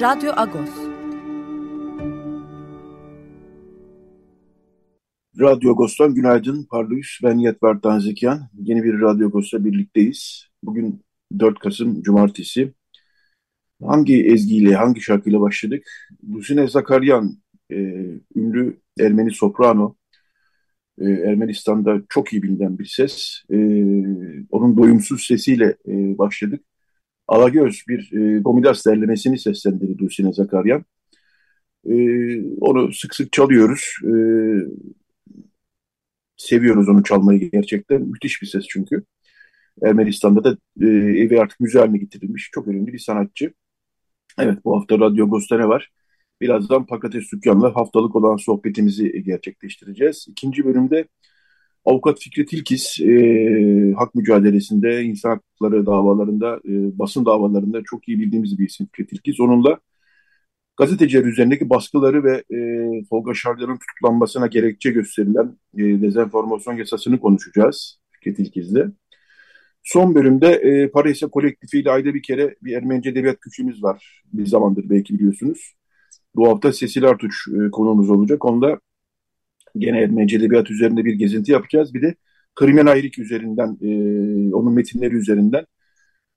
Radyo Agos. Radyo Agos'tan günaydın. Parlıyız. Ben Yetver Tanzikyan. Yeni bir Radyo Agos'ta birlikteyiz. Bugün 4 Kasım Cumartesi. Hangi ezgiyle, hangi şarkıyla başladık? Lusine Zakaryan, e, ünlü Ermeni soprano. E, Ermenistan'da çok iyi bilinen bir ses. E, onun doyumsuz sesiyle e, başladık. Alagöz bir e, Gomidas derlemesini seslendirdi Dulcine Zakaryan. E, onu sık sık çalıyoruz. E, seviyoruz onu çalmayı gerçekten. Müthiş bir ses çünkü. Ermenistan'da da e, evi artık müze haline getirilmiş. Çok önemli bir sanatçı. Evet bu hafta Radyo Agos'ta ne var? Birazdan Pakates Dükkan'la haftalık olan sohbetimizi gerçekleştireceğiz. İkinci bölümde Avukat Fikret İlkiz e, hak mücadelesinde, insan hakları davalarında, e, basın davalarında çok iyi bildiğimiz bir isim Fikret İlkiz. Onunla gazeteciler üzerindeki baskıları ve e, Tolga Şarlar'ın tutuklanmasına gerekçe gösterilen e, dezenformasyon yasasını konuşacağız Fikret İlkiz'le. Son bölümde e, Paris'e kolektifiyle ayda bir kere bir Ermenice edebiyat küçüğümüz var. Bir zamandır belki biliyorsunuz. Bu hafta Sesil Artuç e, konuğumuz olacak. Onda gene Ermenice edebiyat üzerinde bir gezinti yapacağız. Bir de Krimen Ayrik üzerinden, e, onun metinleri üzerinden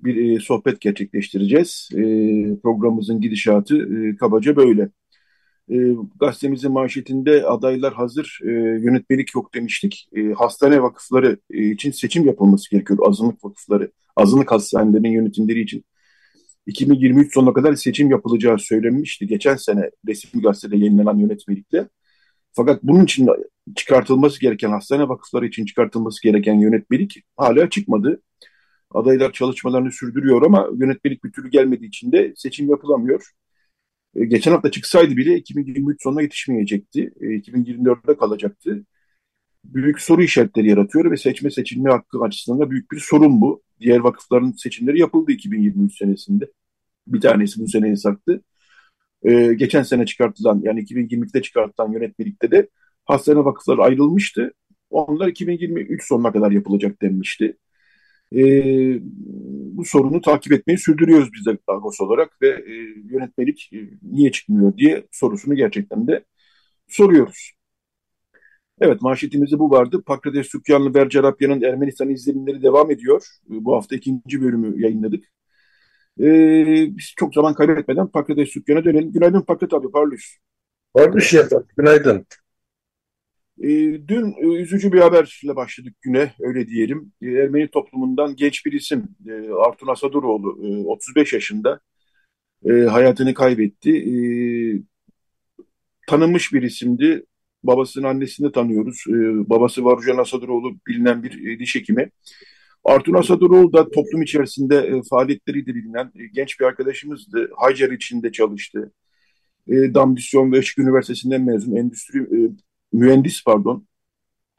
bir e, sohbet gerçekleştireceğiz. E, programımızın gidişatı e, kabaca böyle. E, gazetemizin manşetinde adaylar hazır, e, yönetmelik yok demiştik. E, hastane vakıfları e, için seçim yapılması gerekiyor. Azınlık vakıfları, azınlık hastanelerinin yönetimleri için 2023 sonuna kadar seçim yapılacağı söylenmişti. Geçen sene resmi gazetede yayınlanan yönetmelikte. Fakat bunun için çıkartılması gereken, hastane vakıfları için çıkartılması gereken yönetmelik hala çıkmadı. Adaylar çalışmalarını sürdürüyor ama yönetmelik bir türlü gelmediği için de seçim yapılamıyor. E, geçen hafta çıksaydı bile 2023 sonuna yetişmeyecekti. E, 2024'de kalacaktı. Büyük soru işaretleri yaratıyor ve seçme seçilme hakkı açısından da büyük bir sorun bu. Diğer vakıfların seçimleri yapıldı 2023 senesinde. Bir tanesi bu sene yasaktı e, geçen sene çıkartılan yani 2022'de çıkartılan yönetmelikte de hastane vakıfları ayrılmıştı. Onlar 2023 sonuna kadar yapılacak denmişti. E, bu sorunu takip etmeyi sürdürüyoruz biz de Agos olarak ve e, yönetmelik e, niye çıkmıyor diye sorusunu gerçekten de soruyoruz. Evet manşetimizde bu vardı. Pakrades Sükyanlı Bercerapya'nın Ermenistan izlenimleri devam ediyor. Bu hafta ikinci bölümü yayınladık. Ee, biz çok zaman kaybetmeden Pakrates Dükkan'a dönelim. Günaydın Pakrat abi, parlıyız. Parlıyız yatak, günaydın. Ee, dün e, üzücü bir haberle başladık güne, öyle diyelim. Ee, Ermeni toplumundan genç bir isim, e, Artun Asaduroğlu, e, 35 yaşında e, hayatını kaybetti. E, tanınmış bir isimdi. Babasının annesini tanıyoruz. E, babası Varujan Asaduroğlu bilinen bir e, diş hekimi. Artun Asaduroğlu da toplum içerisinde e, faaliyetleriyle bilinen e, genç bir arkadaşımızdı. Haycar içinde çalıştı. E, Damdisyon ve Işık Üniversitesi'nden mezun. Endüstri e, mühendis pardon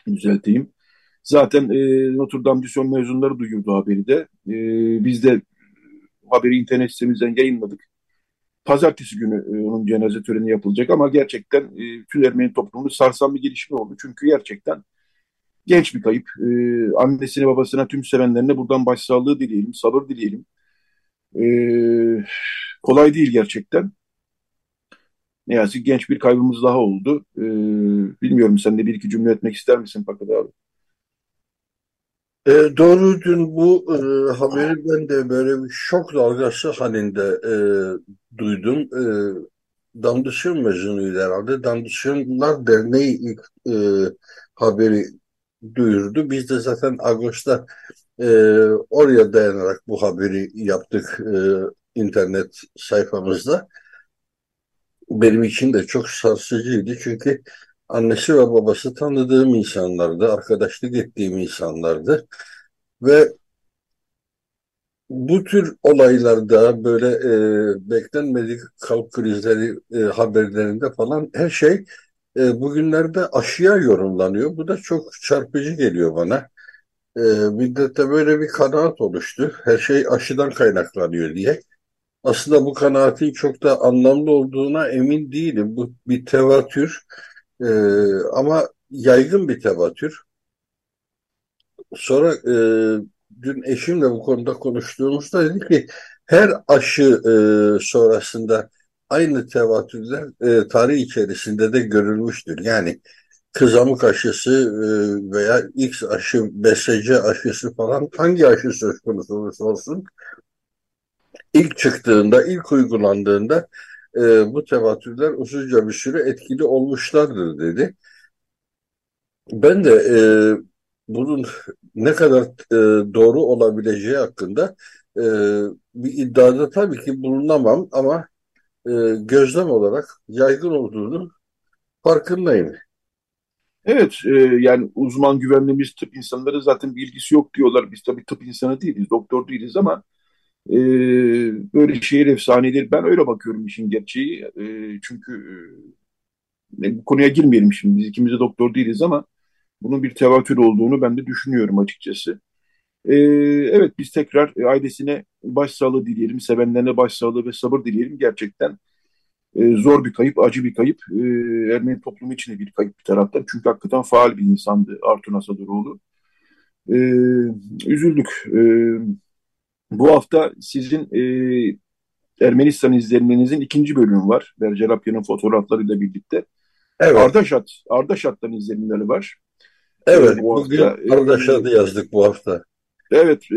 düzelteyim. Zaten e, Notre Dame Disyon mezunları duyurdu haberi de. E, biz de haberi internet sitemizden yayınladık. Pazartesi günü e, onun cenaze töreni yapılacak ama gerçekten e, tüm Ermeni toplumunu sarsan bir gelişme oldu. Çünkü gerçekten genç bir kayıp. Ee, annesine babasına tüm sevenlerine buradan başsağlığı dileyelim, sabır dileyelim. Ee, kolay değil gerçekten. Ne yazık genç bir kaybımız daha oldu. Ee, bilmiyorum sen de bir iki cümle etmek ister misin Fakat abi? E, doğru dün bu e, haberi ben de böyle bir şok dalgası halinde e, duydum. E, Damdışın mezunuydu herhalde. Damdışınlar Derneği ilk e, haberi duyurdu. Biz de zaten Ağustos'ta e, oraya dayanarak bu haberi yaptık e, internet sayfamızda. Benim için de çok sarsıcıydı çünkü annesi ve babası tanıdığım insanlardı, arkadaşlık ettiğim insanlardı ve bu tür olaylarda böyle e, beklenmedik kalp krizleri e, haberlerinde falan her şey e, bugünlerde aşıya yorumlanıyor. Bu da çok çarpıcı geliyor bana. E, millette böyle bir kanaat oluştu. Her şey aşıdan kaynaklanıyor diye. Aslında bu kanaatin çok da anlamlı olduğuna emin değilim. Bu bir tevatür e, ama yaygın bir tevatür. Sonra e, dün eşimle bu konuda konuştuğumuzda dedi ki her aşı e, sonrasında aynı tevatürler e, tarih içerisinde de görülmüştür. Yani kızamık aşısı e, veya X aşı, BCG aşısı falan hangi aşı söz konusu olursa olsun ilk çıktığında, ilk uygulandığında e, bu tevatürler uzunca bir süre etkili olmuşlardır dedi. Ben de e, bunun ne kadar e, doğru olabileceği hakkında e, bir iddiada tabii ki bulunamam ama e, gözlem olarak yaygın olduğunu farkındayım. Evet, e, yani uzman güvenliğimiz tıp insanları zaten bilgisi yok diyorlar. Biz tabii tıp insanı değiliz, doktor değiliz ama e, böyle şehir efsaneleri ben öyle bakıyorum işin gerçeği. E, çünkü e, bu konuya girmeyelim şimdi. Biz ikimiz de doktor değiliz ama bunun bir tevatür olduğunu ben de düşünüyorum açıkçası. E, evet biz tekrar ailesine başsağlığı dileyelim, sevenlerine başsağlığı ve sabır dileyelim. Gerçekten e, zor bir kayıp, acı bir kayıp. E, Ermeni toplumu için de bir kayıp bir taraftan. Çünkü hakikaten faal bir insandı Artun Asaduroğlu. E, üzüldük. E, bu hafta sizin e, Ermenistan izlenmenizin ikinci bölümü var. Bercerapya'nın fotoğraflarıyla birlikte. Evet. Ardaşat, Ardaşat'tan izlenimleri var. Evet, e, bu bugün hafta, Ardaşat'ı e, yazdık bu hafta. Evet, e,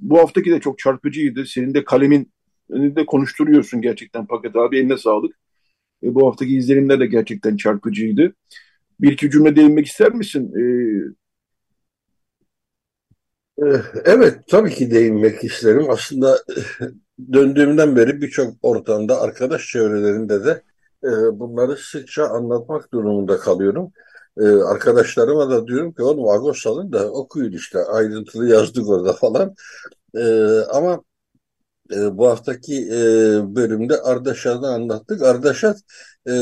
bu haftaki de çok çarpıcıydı. Senin de kalemin de konuşturuyorsun gerçekten Paket abi. Eline sağlık. E, bu haftaki izlenimler de gerçekten çarpıcıydı. Bir iki cümle değinmek ister misin? E, Eh, evet, tabii ki değinmek isterim. Aslında döndüğümden beri birçok ortamda, arkadaş çevrelerinde de e, bunları sıkça anlatmak durumunda kalıyorum. E, arkadaşlarıma da diyorum ki oğlum Agos alın da okuyun işte ayrıntılı yazdık orada falan. E, ama e, bu haftaki e, bölümde Ardaşat'ı anlattık. Ardaşat e,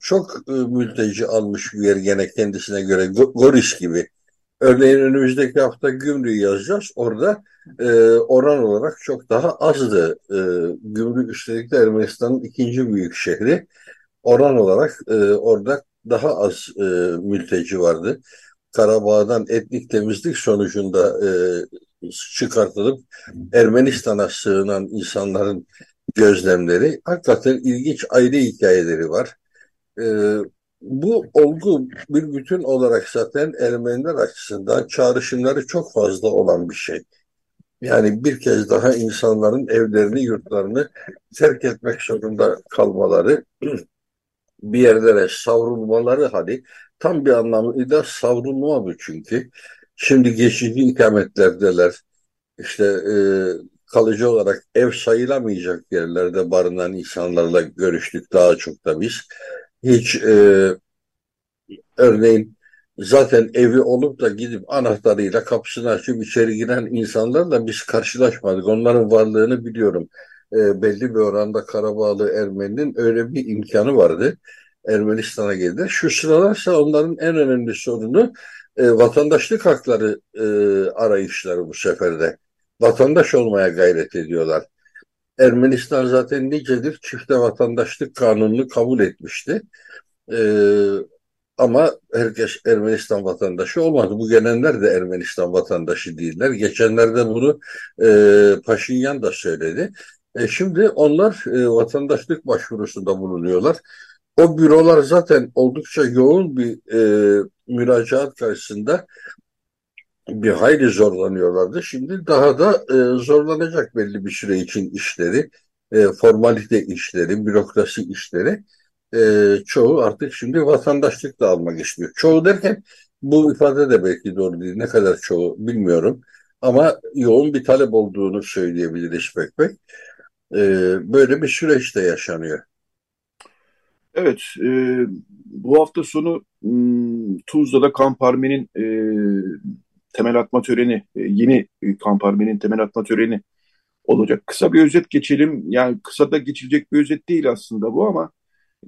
çok e, mülteci almış bir yer gene kendisine göre Goris gibi. Örneğin önümüzdeki hafta gümrüğü yazacağız. Orada e, oran olarak çok daha azdı. E, gümrük üstelik de Ermenistan'ın ikinci büyük şehri. Oran olarak e, orada daha az e, mülteci vardı. Karabağ'dan etnik temizlik sonucunda e, çıkartılıp Ermenistan'a sığınan insanların gözlemleri hakikaten ilginç ayrı hikayeleri var. E, bu olgu bir bütün olarak zaten Ermeniler açısından çağrışımları çok fazla olan bir şey. Yani bir kez daha insanların evlerini, yurtlarını terk etmek zorunda kalmaları, bir yerlere savrulmaları hani tam bir anlamıyla savrulma bu çünkü. Şimdi geçici ikametlerdeler. İşte e, kalıcı olarak ev sayılamayacak yerlerde barınan insanlarla görüştük daha çok da biz hiç e, örneğin zaten evi olup da gidip anahtarıyla kapısını açıp içeri giren insanlarla biz karşılaşmadık. Onların varlığını biliyorum. E, belli bir oranda Karabağlı Ermeni'nin öyle bir imkanı vardı. Ermenistan'a geldi. Şu sıralarsa onların en önemli sorunu e, vatandaşlık hakları e, arayışları bu seferde. Vatandaş olmaya gayret ediyorlar. Ermenistan zaten nicedir çifte vatandaşlık kanununu kabul etmişti. Ee, ama herkes Ermenistan vatandaşı olmadı. Bu gelenler de Ermenistan vatandaşı değiller. Geçenlerde bunu e, Paşinyan da söyledi. E, şimdi onlar e, vatandaşlık başvurusunda bulunuyorlar. O bürolar zaten oldukça yoğun bir e, müracaat karşısında bir hayli zorlanıyorlardı. Şimdi daha da e, zorlanacak belli bir süre için işleri, e, formalite işleri, bürokrasi işleri. E, çoğu artık şimdi vatandaşlık da almak istiyor. Çoğu derken bu ifade de belki doğru değil. Ne kadar çoğu bilmiyorum. Ama yoğun bir talep olduğunu söyleyebiliriz pek pek. E, böyle bir süreç de yaşanıyor. Evet, e, bu hafta sonu hmm, Tuzla'da Kamparme'nin e, temel atma töreni, e, yeni e, kamp temel atma töreni olacak. Kısa bir özet geçelim. Yani kısa da geçilecek bir özet değil aslında bu ama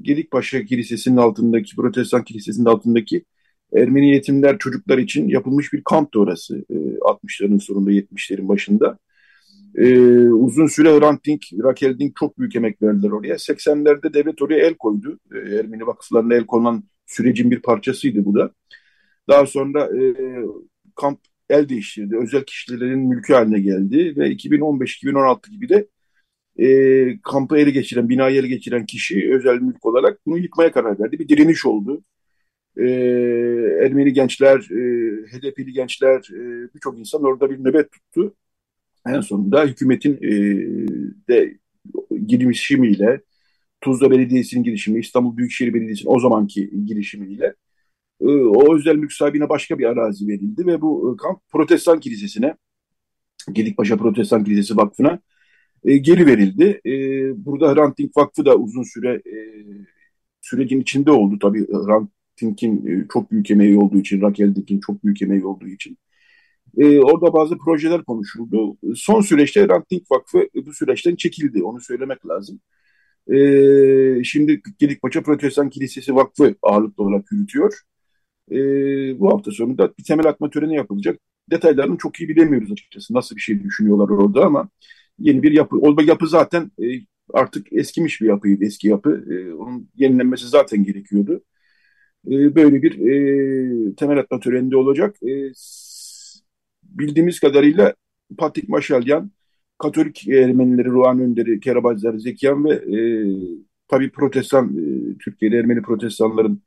Gedikpaşa Kilisesi'nin altındaki, Protestan Kilisesi'nin altındaki Ermeni yetimler çocuklar için yapılmış bir kamptı orası. 60'ların sonunda 70'lerin başında. Ee, uzun süre Hrant Dink, Raquel Dink çok büyük emek verdiler oraya. 80'lerde devlet oraya el koydu. Ee, Ermeni vakıflarına el konulan sürecin bir parçasıydı bu da. Daha sonra e, kamp el değiştirdi. Özel kişilerin mülkü haline geldi ve 2015-2016 gibi de e, kampı ele geçiren, binayı ele geçiren kişi özel mülk olarak bunu yıkmaya karar verdi. Bir direniş oldu. E, Ermeni gençler, e, HDP'li gençler, e, birçok insan orada bir nöbet tuttu. En sonunda hükümetin e, de girişimiyle, Tuzla Belediyesi'nin girişimi, İstanbul Büyükşehir Belediyesi'nin o zamanki girişimiyle e, o özel mülk sahibine başka bir arazi verildi ve bu e, kamp Protestan Kilisesi'ne, Gedikpaşa Protestan Kilisesi Vakfı'na e, geri verildi. E, burada Hrant Dink Vakfı da uzun süre e, sürecin içinde oldu. Tabii Hrant Dink'in e, çok büyük emeği olduğu için, Raquel Dink'in çok büyük emeği olduğu için. Orada bazı projeler konuşuldu. Son süreçte Hrant Dink Vakfı bu süreçten çekildi. Onu söylemek lazım. E, şimdi Gedikpaşa Protestan Kilisesi Vakfı ağırlıklı olarak yürütüyor. E, bu hafta sonu da bir temel atma töreni yapılacak. Detaylarını çok iyi bilemiyoruz açıkçası. Nasıl bir şey düşünüyorlar orada ama yeni bir yapı. O yapı zaten e, artık eskimiş bir yapıydı, eski yapı. E, onun yenilenmesi zaten gerekiyordu. E, böyle bir e, temel atma töreninde olacak. E, bildiğimiz kadarıyla Patrik Maşalyan, Katolik Ermenileri, Ruhan Önderi, Kerabazlar, Zekyan ve e, tabii Protestan, e, Türkiye'de Ermeni Protestanların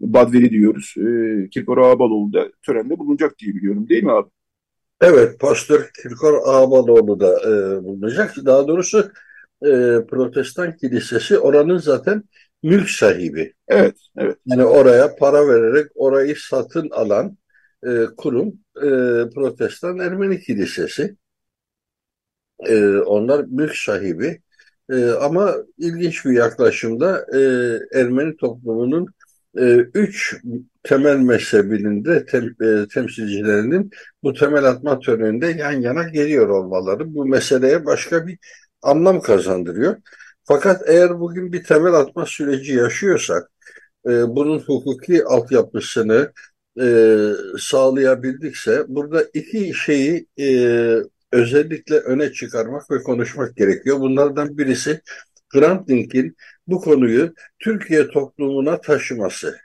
Badveli diyoruz. E, Kirkor Ağabaloğlu da törende bulunacak diye biliyorum değil mi abi? Evet, Pastör Kirkor Ağabaloğlu da e, bulunacak. Daha doğrusu e, Protestan Kilisesi oranın zaten mülk sahibi. Evet, evet. Yani oraya para vererek orayı satın alan e, kurum e, Protestan Ermeni Kilisesi. E, onlar mülk sahibi. E, ama ilginç bir yaklaşımda e, Ermeni toplumunun e, üç temel mezhebinin de tem, e, temsilcilerinin bu temel atma töreninde yan yana geliyor olmaları bu meseleye başka bir anlam kazandırıyor. Fakat eğer bugün bir temel atma süreci yaşıyorsak, e, bunun hukuki altyapısını e, sağlayabildikse, burada iki şeyi e, özellikle öne çıkarmak ve konuşmak gerekiyor. Bunlardan birisi Hrant Dink'in bu konuyu Türkiye toplumuna taşıması.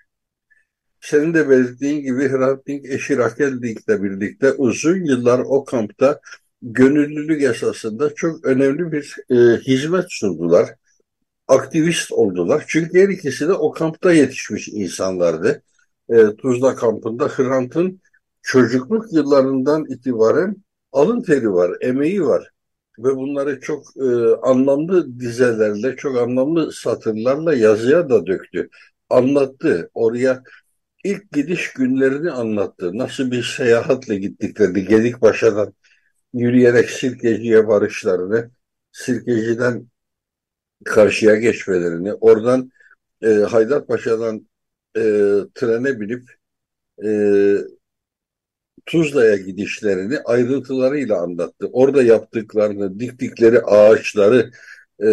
Senin de belirttiğin gibi Hrant eşi Raquel Dink'le birlikte uzun yıllar o kampta gönüllülük esasında çok önemli bir e, hizmet sundular. Aktivist oldular. Çünkü her ikisi de o kampta yetişmiş insanlardı. E, Tuzla kampında Hrant'ın çocukluk yıllarından itibaren alın teri var, emeği var ve bunları çok e, anlamlı dizelerle, çok anlamlı satırlarla yazıya da döktü. Anlattı. Oraya ilk gidiş günlerini anlattı. Nasıl bir seyahatle gittiklerini, Gedikpaşa'dan yürüyerek Sirkeci'ye varışlarını, Sirkeci'den karşıya geçmelerini, oradan e, Haydarpaşa'dan e, trene binip e, Tuzla'ya gidişlerini ayrıntılarıyla anlattı. Orada yaptıklarını, diktikleri ağaçları, e,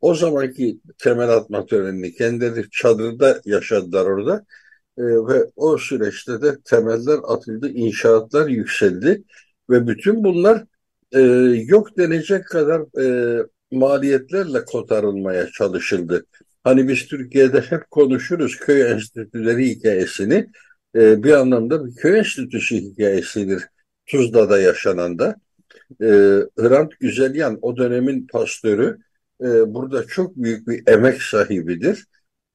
o zamanki temel atma törenini kendileri çadırda yaşadılar orada. E, ve o süreçte de temeller atıldı, inşaatlar yükseldi ve bütün bunlar e, yok denecek kadar e, maliyetlerle kotarılmaya çalışıldı. Hani biz Türkiye'de hep konuşuruz köy enstitüleri hikayesini e, bir anlamda bir köy enstitüsü hikayesidir Tuzla'da yaşanan da. E, Hrant Güzelyan o dönemin pastörü e, burada çok büyük bir emek sahibidir.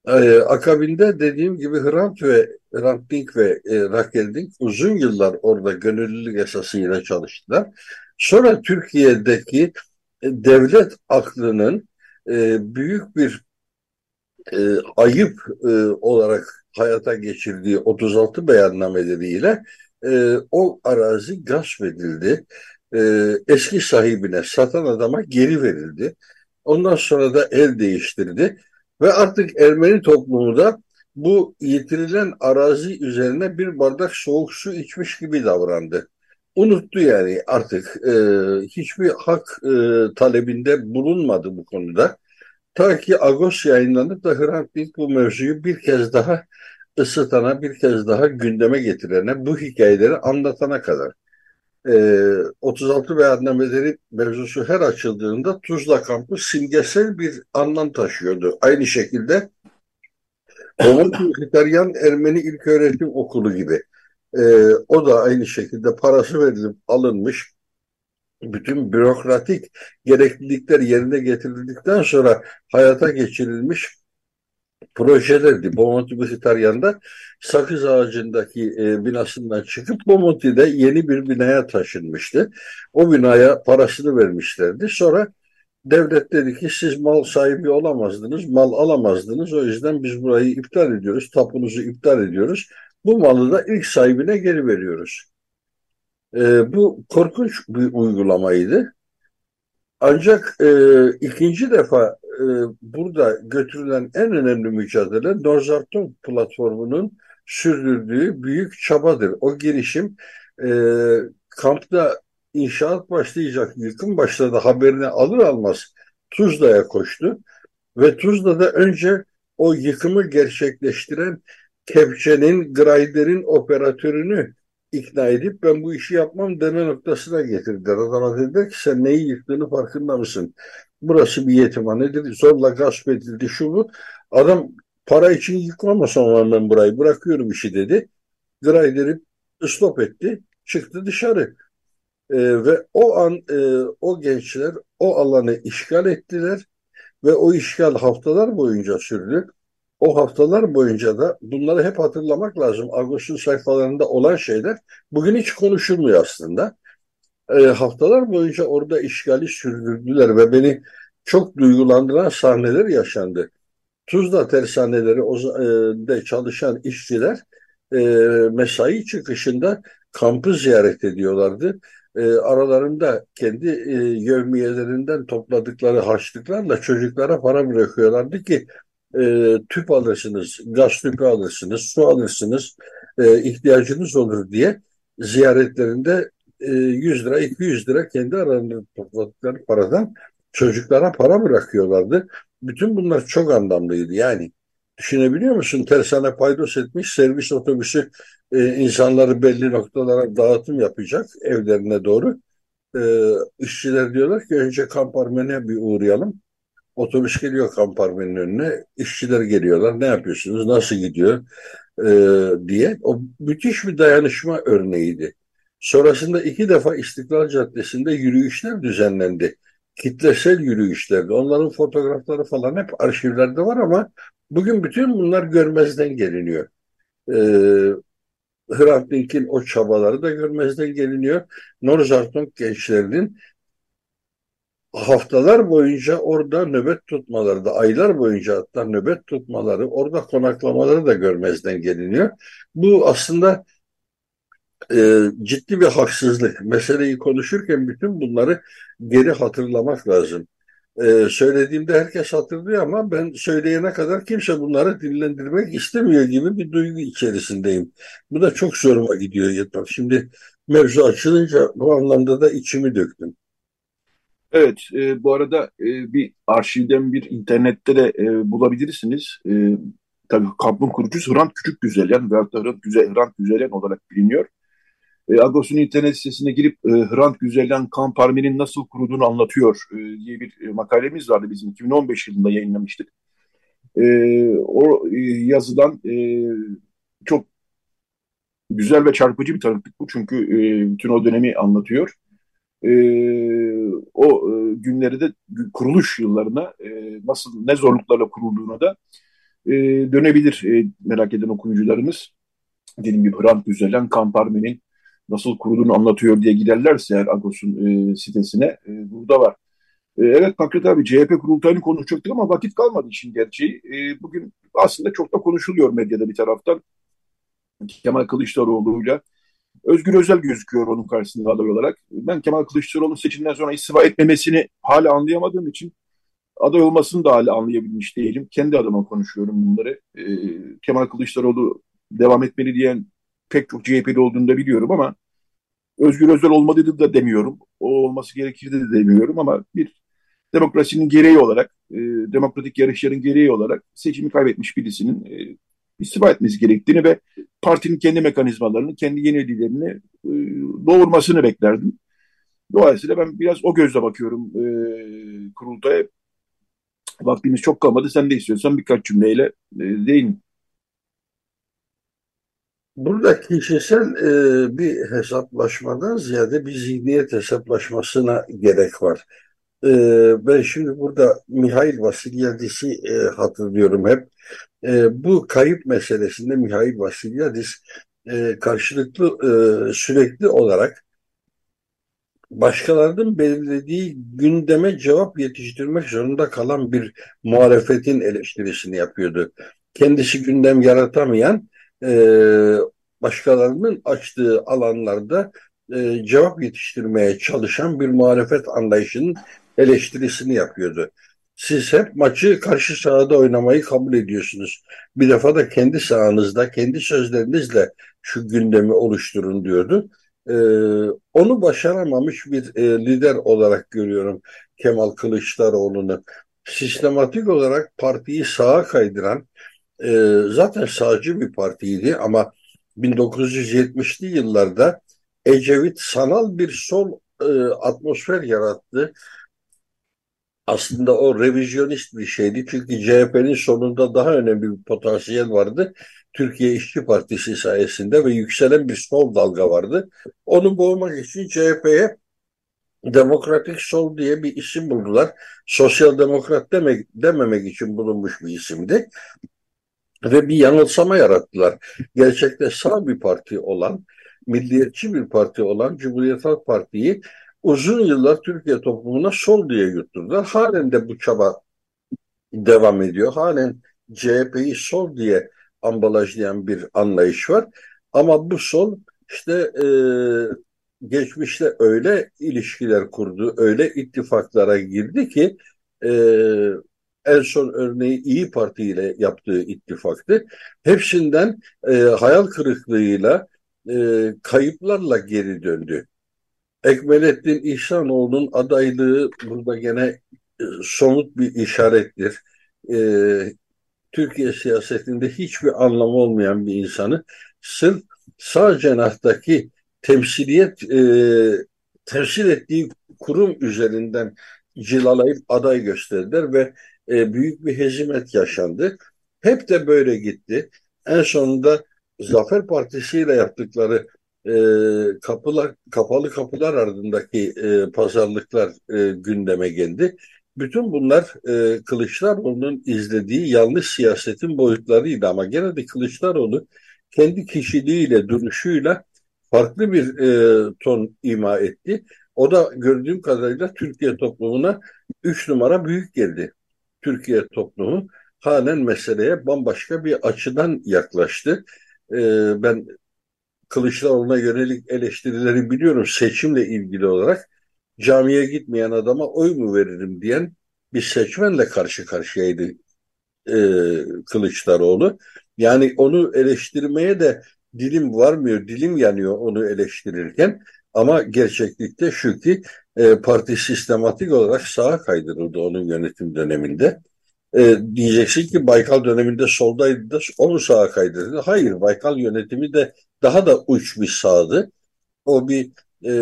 E, akabinde dediğim gibi Hrant ve Hrant Dink ve e, Raquel Dink uzun yıllar orada gönüllülük esasıyla çalıştılar. Sonra Türkiye'deki devlet aklının e, büyük bir e, ayıp e, olarak hayata geçirdiği 36 beyannameleriyle e, o arazi gasp edildi. E, eski sahibine satan adama geri verildi. Ondan sonra da el değiştirdi ve artık Ermeni toplumu da bu yitirilen arazi üzerine bir bardak soğuk su içmiş gibi davrandı. unuttu yani artık e, hiçbir hak e, talebinde bulunmadı bu konuda. Ta ki Agos yayınlanıp da Hrant Dink bu mevzuyu bir kez daha ısıtana, bir kez daha gündeme getirene, bu hikayeleri anlatana kadar. E, 36 beyannameleri mevzusu her açıldığında Tuzla kampı simgesel bir anlam taşıyordu. Aynı şekilde Vejetaryen Ermeni İlköğretim Okulu gibi. E, o da aynı şekilde parası verilip alınmış bütün bürokratik gereklilikler yerine getirildikten sonra hayata geçirilmiş projelerdi. Bomonti Vejetaryen'de sakız ağacındaki e, binasından çıkıp Bomonti'de yeni bir binaya taşınmıştı. O binaya parasını vermişlerdi. Sonra devlet dedi ki siz mal sahibi olamazdınız, mal alamazdınız. O yüzden biz burayı iptal ediyoruz, tapunuzu iptal ediyoruz. Bu malı da ilk sahibine geri veriyoruz. E, bu korkunç bir uygulamaydı. Ancak e, ikinci defa e, burada götürülen en önemli mücadele Norzarton platformunun sürdürdüğü büyük çabadır. O girişim e, kampta inşaat başlayacak, yıkım başladı haberini alır almaz Tuzla'ya koştu. Ve Tuzla'da önce o yıkımı gerçekleştiren Kepçe'nin, Grayder'in operatörünü ikna edip ben bu işi yapmam deme noktasına getirdiler. Adama dediler ki sen neyi yıktığını farkında mısın? Burası bir yetimhanedir. Zorla gasp edildi şu bu. Adam para için yıkmamasa ben burayı bırakıyorum işi dedi. Grayder'i stop etti. Çıktı dışarı. E, ve o an e, o gençler o alanı işgal ettiler ve o işgal haftalar boyunca sürdü. O haftalar boyunca da bunları hep hatırlamak lazım. Agos'un sayfalarında olan şeyler bugün hiç konuşulmuyor aslında. E, haftalar boyunca orada işgali sürdürdüler ve beni çok duygulandıran sahneler yaşandı. Tuzla tersaneleri e, de çalışan işçiler e, mesai çıkışında kampı ziyaret ediyorlardı e, aralarında kendi e, yevmiyelerinden topladıkları harçlıklarla çocuklara para bırakıyorlardı ki e, tüp alırsınız, gaz tüpü alırsınız, su alırsınız, e, ihtiyacınız olur diye ziyaretlerinde e, 100 lira, 200 lira kendi aralarında topladıkları paradan çocuklara para bırakıyorlardı. Bütün bunlar çok anlamlıydı. Yani düşünebiliyor musun? Tersane paydos etmiş servis otobüsü e, insanları belli noktalara dağıtım yapacak evlerine doğru. E, işçiler diyorlar ki önce kamparmene bir uğrayalım. Otobüs geliyor kamparmenin önüne. işçiler geliyorlar. Ne yapıyorsunuz? Nasıl gidiyor? E, diye. O müthiş bir dayanışma örneğiydi. Sonrasında iki defa İstiklal Caddesi'nde yürüyüşler düzenlendi. Kitlesel yürüyüşlerdi. Onların fotoğrafları falan hep arşivlerde var ama bugün bütün bunlar görmezden geliniyor. Ee, Hrant Dink'in o çabaları da görmezden geliniyor. Norzarton gençlerinin haftalar boyunca orada nöbet tutmaları da aylar boyunca hatta nöbet tutmaları orada konaklamaları da görmezden geliniyor. Bu aslında e, ciddi bir haksızlık. Meseleyi konuşurken bütün bunları geri hatırlamak lazım e, söylediğimde herkes hatırlıyor ama ben söyleyene kadar kimse bunları dinlendirmek istemiyor gibi bir duygu içerisindeyim. Bu da çok zoruma gidiyor Yetmem. Şimdi mevzu açılınca bu anlamda da içimi döktüm. Evet, e, bu arada e, bir arşivden bir internette de e, bulabilirsiniz. E, tabii kampın kurucusu Hrant Küçük Güzelyan veyahut da Hrant, Güzel, Hrant Güzelyan olarak biliniyor. E, Agos'un internet sitesine girip e, Hrant Güzel'den kamp arminin nasıl kurulduğunu anlatıyor e, diye bir e, makalemiz vardı bizim 2015 yılında yayınlamıştık. E, o e, yazıdan e, çok güzel ve çarpıcı bir tanıklık bu çünkü e, bütün o dönemi anlatıyor. E, o e, günleri de kuruluş yıllarına e, nasıl ne zorluklarla kurulduğuna da e, dönebilir e, merak eden okuyucularımız. Dediğim gibi Hrant Güzel'den Kamp Armen'in nasıl kurulduğunu anlatıyor diye giderlerse eğer Agos'un e, sitesine e, burada var. E, evet Pakrat abi CHP kurultayını konuşacaktık ama vakit kalmadı işin gerçeği. E, bugün aslında çok da konuşuluyor medyada bir taraftan. Kemal Kılıçdaroğlu'yla Özgür Özel gözüküyor onun karşısında aday olarak. Ben Kemal Kılıçdaroğlu'nun seçimden sonra istifa etmemesini hala anlayamadığım için aday olmasını da hala anlayabilmiş değilim. Kendi adıma konuşuyorum bunları. E, Kemal Kılıçdaroğlu devam etmeli diyen pek çok CHP'li olduğunu da biliyorum ama Özgür Özel olmadığı da demiyorum. O olması gerekirdi de demiyorum ama bir demokrasinin gereği olarak, e, demokratik yarışların gereği olarak seçimi kaybetmiş birisinin e, istifa etmesi gerektiğini ve partinin kendi mekanizmalarını, kendi yenililerini e, doğurmasını beklerdim. Dolayısıyla ben biraz o gözle bakıyorum e, kurultaya. Vaktimiz çok kalmadı. Sen de istiyorsan birkaç cümleyle e, değin. Burada kişisel e, bir hesaplaşmadan ziyade bir zihniyet hesaplaşmasına gerek var. E, ben şimdi burada Mihail Vasilyadis'i e, hatırlıyorum hep. E, bu kayıp meselesinde Mihail Vasilyadis e, karşılıklı e, sürekli olarak başkalarının belirlediği gündeme cevap yetiştirmek zorunda kalan bir muhalefetin eleştirisini yapıyordu. Kendisi gündem yaratamayan e, başkalarının açtığı alanlarda e, cevap yetiştirmeye çalışan bir muhalefet anlayışının eleştirisini yapıyordu. Siz hep maçı karşı sahada oynamayı kabul ediyorsunuz. Bir defa da kendi sahanızda, kendi sözlerinizle şu gündemi oluşturun diyordu. Ee, onu başaramamış bir e, lider olarak görüyorum Kemal Kılıçdaroğlu'nu. Sistematik olarak partiyi sağa kaydıran, e, zaten sağcı bir partiydi ama 1970'li yıllarda Ecevit sanal bir sol e, atmosfer yarattı aslında o revizyonist bir şeydi. Çünkü CHP'nin sonunda daha önemli bir potansiyel vardı. Türkiye İşçi Partisi sayesinde ve yükselen bir sol dalga vardı. Onu boğmak için CHP'ye Demokratik Sol diye bir isim buldular. Sosyal Demokrat demek, dememek için bulunmuş bir isimdi. Ve bir yanılsama yarattılar. Gerçekte sağ bir parti olan, milliyetçi bir parti olan Cumhuriyet Halk Parti'yi uzun yıllar Türkiye toplumuna sol diye yutturdular. Halen de bu çaba devam ediyor. Halen CHP'yi sol diye ambalajlayan bir anlayış var. Ama bu sol işte e, geçmişte öyle ilişkiler kurdu, öyle ittifaklara girdi ki e, en son örneği İyi Parti ile yaptığı ittifaktı. Hepsinden e, hayal kırıklığıyla, e, kayıplarla geri döndü. Ekmelettin İhsanoğlu'nun adaylığı burada gene e, somut bir işarettir. Ee, Türkiye siyasetinde hiçbir anlamı olmayan bir insanı sırf sağ cenahtaki temsiliyet e, temsil ettiği kurum üzerinden cilalayıp aday gösterdiler ve e, büyük bir hezimet yaşandı. Hep de böyle gitti. En sonunda Zafer Partisi ile yaptıkları e, kapılar kapalı kapılar ardındaki e, pazarlıklar e, gündeme geldi. Bütün bunlar e, Kılıçdaroğlu'nun izlediği yanlış siyasetin boyutlarıydı ama gene de Kılıçdaroğlu kendi kişiliğiyle, duruşuyla farklı bir e, ton ima etti. O da gördüğüm kadarıyla Türkiye toplumuna üç numara büyük geldi. Türkiye toplumu halen meseleye bambaşka bir açıdan yaklaştı. E, ben Kılıçdaroğlu'na yönelik eleştirileri biliyorum seçimle ilgili olarak. Camiye gitmeyen adama oy mu veririm diyen bir seçmenle karşı karşıyaydı e, Kılıçdaroğlu. Yani onu eleştirmeye de dilim varmıyor, dilim yanıyor onu eleştirirken. Ama gerçeklikte şu ki e, parti sistematik olarak sağa kaydırıldı onun yönetim döneminde. E, diyeceksin ki Baykal döneminde soldaydı da onu sağa kaydırdı. Hayır, Baykal yönetimi de daha da uç bir sağdı. O bir e,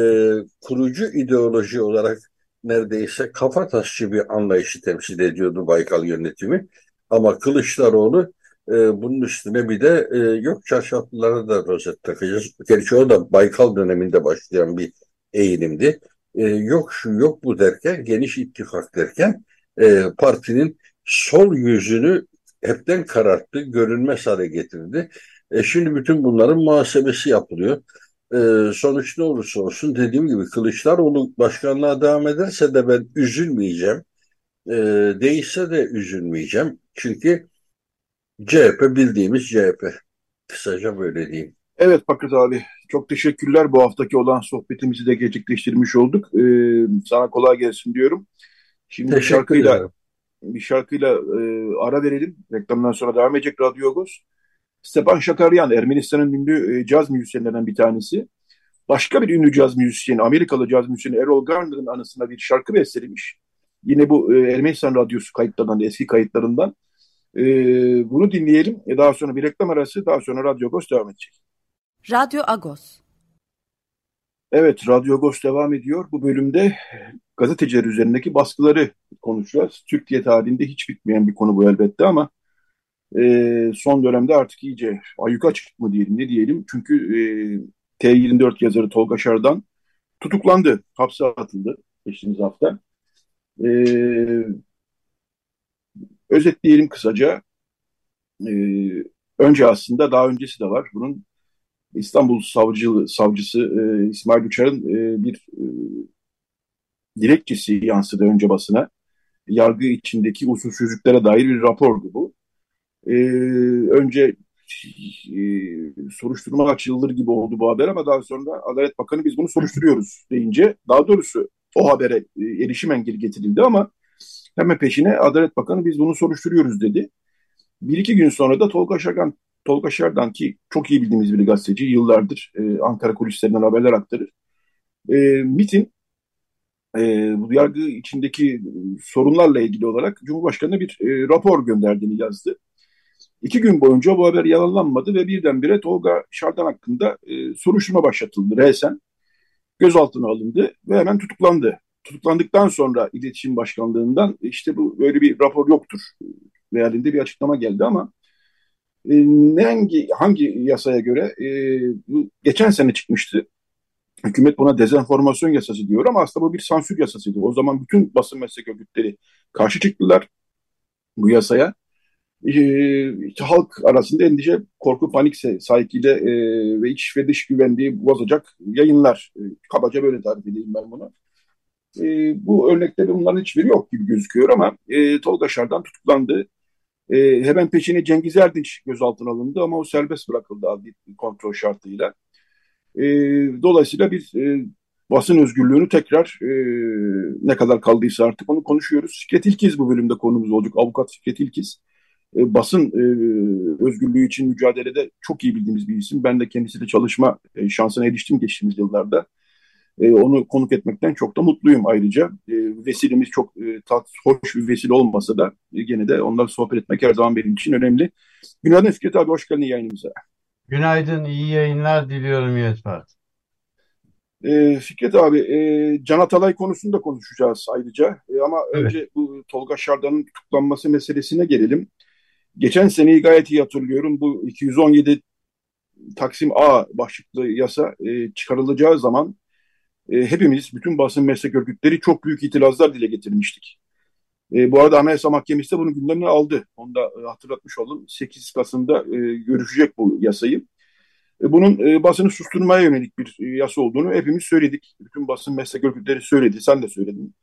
kurucu ideoloji olarak neredeyse kafa taşçı bir anlayışı temsil ediyordu Baykal yönetimi. Ama Kılıçdaroğlu e, bunun üstüne bir de e, yok çarşaflılara da rozet takacağız. Gerçi o da Baykal döneminde başlayan bir eğilimdi. E, yok şu yok bu derken geniş ittifak derken e, partinin sol yüzünü hepten kararttı, görünmez hale getirdi. E şimdi bütün bunların muhasebesi yapılıyor. E, sonuç ne olursa olsun dediğim gibi Kılıçdaroğlu başkanlığa devam ederse de ben üzülmeyeceğim. E, değişse de üzülmeyeceğim. Çünkü CHP bildiğimiz CHP. Kısaca böyle diyeyim. Evet Pakrat abi. Çok teşekkürler. Bu haftaki olan sohbetimizi de gerçekleştirmiş olduk. Ee, sana kolay gelsin diyorum. Şimdi şarkıyla bir şarkıyla e, ara verelim. Reklamdan sonra devam edecek Radyo Agos. Stepan Şakaryan, Ermenistan'ın ünlü e, caz müzisyenlerinden bir tanesi. başka bir ünlü caz müzisyeni, Amerikalı caz müzisyeni Errol Garner'ın anısına bir şarkı bestelemiş. Yine bu e, Ermenistan Radyosu kayıtlarından, eski kayıtlarından. E, bunu dinleyelim. E, daha sonra bir reklam arası, daha sonra Radyo Agos devam edecek. Radyo Agos. Evet, Radyo Agos devam ediyor. Bu bölümde gazeteciler üzerindeki baskıları konuşacağız. Türkiye tarihinde hiç bitmeyen bir konu bu elbette ama e, son dönemde artık iyice ayyuka çıktı mı diyelim, ne diyelim. Çünkü e, T24 yazarı Tolga Şardan tutuklandı, hapse atıldı geçtiğimiz hafta. E, özetleyelim kısaca. E, önce aslında daha öncesi de var. Bunun İstanbul Savcı, Savcısı e, İsmail Uçar'ın e, bir e, dilekçesi yansıdı önce basına. Yargı içindeki usulsüzlüklere dair bir rapordu bu. E, önce e, soruşturma açılır gibi oldu bu haber ama daha sonra Adalet Bakanı biz bunu soruşturuyoruz deyince daha doğrusu o habere e, erişim engeli getirildi ama hemen peşine Adalet Bakanı biz bunu soruşturuyoruz dedi. Bir iki gün sonra da Tolga Şagan, Tolga Şerdan ki çok iyi bildiğimiz bir gazeteci yıllardır e, Ankara kulislerinden haberler aktarır. E, MIT'in e, bu yargı içindeki sorunlarla ilgili olarak Cumhurbaşkanı'na bir e, rapor gönderdiğini yazdı. İki gün boyunca bu haber yalanlanmadı ve birdenbire Tolga Şardan hakkında e, soruşturma başlatıldı resen. Gözaltına alındı ve hemen tutuklandı. Tutuklandıktan sonra iletişim başkanlığından işte bu böyle bir rapor yoktur realinde bir açıklama geldi ama e, hangi hangi yasaya göre e, geçen sene çıkmıştı. Hükümet buna dezenformasyon yasası diyor ama aslında bu bir sansür yasasıydı. O zaman bütün basın meslek örgütleri karşı çıktılar bu yasaya e, halk arasında endişe, korku, panik sahikiyle e, ve iç ve dış güvenliği bozacak yayınlar. E, kabaca böyle tarif edeyim ben bunu. E, bu örnekte bunların hiçbiri yok gibi gözüküyor ama e, Tolga Şardan tutuklandı. E, hemen peşine Cengiz Erdinç gözaltına alındı ama o serbest bırakıldı adli kontrol şartıyla. E, dolayısıyla biz e, basın özgürlüğünü tekrar e, ne kadar kaldıysa artık onu konuşuyoruz. Fikret İlkiz bu bölümde konumuz olacak. Avukat Fikret İlkiz. E, basın e, özgürlüğü için mücadelede çok iyi bildiğimiz bir isim. Ben de kendisiyle çalışma e, şansına eriştim geçtiğimiz yıllarda. E, onu konuk etmekten çok da mutluyum ayrıca. E, vesilemiz çok e, tat, hoş bir vesile olmasa da e, gene de onlarla sohbet etmek her zaman benim için önemli. Günaydın Fikret abi, hoş geldin yayınımıza. Günaydın, iyi yayınlar diliyorum Yetfat. E, Fikret abi, e, Can Atalay konusunda konuşacağız ayrıca. E, ama evet. önce bu Tolga Şardan'ın tutuklanması meselesine gelelim. Geçen seneyi gayet iyi hatırlıyorum. Bu 217 Taksim A başlıklı yasa e, çıkarılacağı zaman e, hepimiz, bütün basın meslek örgütleri çok büyük itirazlar dile getirmiştik. E, bu arada Anayasa Mahkemesi de bunu gündemine aldı. Onu da e, hatırlatmış oldum. 8 Kasım'da e, görüşecek bu yasayı. E, bunun e, basını susturmaya yönelik bir e, yasa olduğunu hepimiz söyledik. Bütün basın meslek örgütleri söyledi. Sen de söyledin.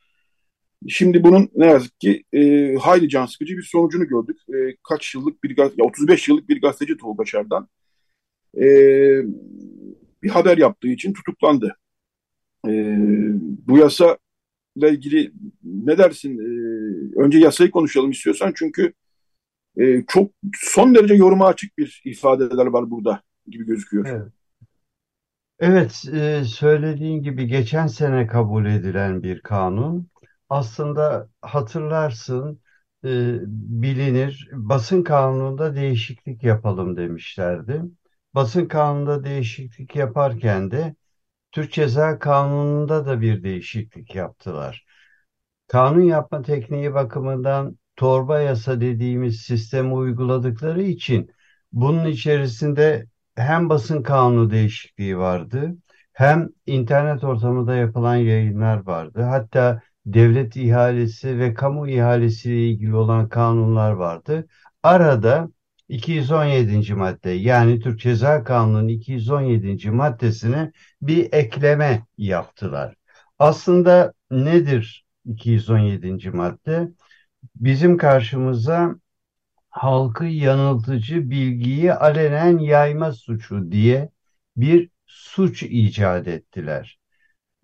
Şimdi bunun ne yazık ki e, hayli can sıkıcı bir sonucunu gördük. E, kaç yıllık bir ya 35 yıllık bir gazeteci Tolga Şerdan e, bir haber yaptığı için tutuklandı. E, bu yasa ile ilgili ne dersin? E, önce yasayı konuşalım istiyorsan çünkü e, çok son derece yoruma açık bir ifadeler var burada gibi gözüküyor. Evet. Evet, e, söylediğin gibi geçen sene kabul edilen bir kanun aslında hatırlarsın e, bilinir basın kanununda değişiklik yapalım demişlerdi. Basın kanununda değişiklik yaparken de Türk Ceza Kanunu'nda da bir değişiklik yaptılar. Kanun yapma tekniği bakımından torba yasa dediğimiz sistemi uyguladıkları için bunun içerisinde hem basın kanunu değişikliği vardı hem internet ortamında yapılan yayınlar vardı. Hatta devlet ihalesi ve kamu ihalesi ile ilgili olan kanunlar vardı. Arada 217. madde yani Türk Ceza Kanunu'nun 217. maddesine bir ekleme yaptılar. Aslında nedir 217. madde? Bizim karşımıza halkı yanıltıcı bilgiyi alenen yayma suçu diye bir suç icat ettiler.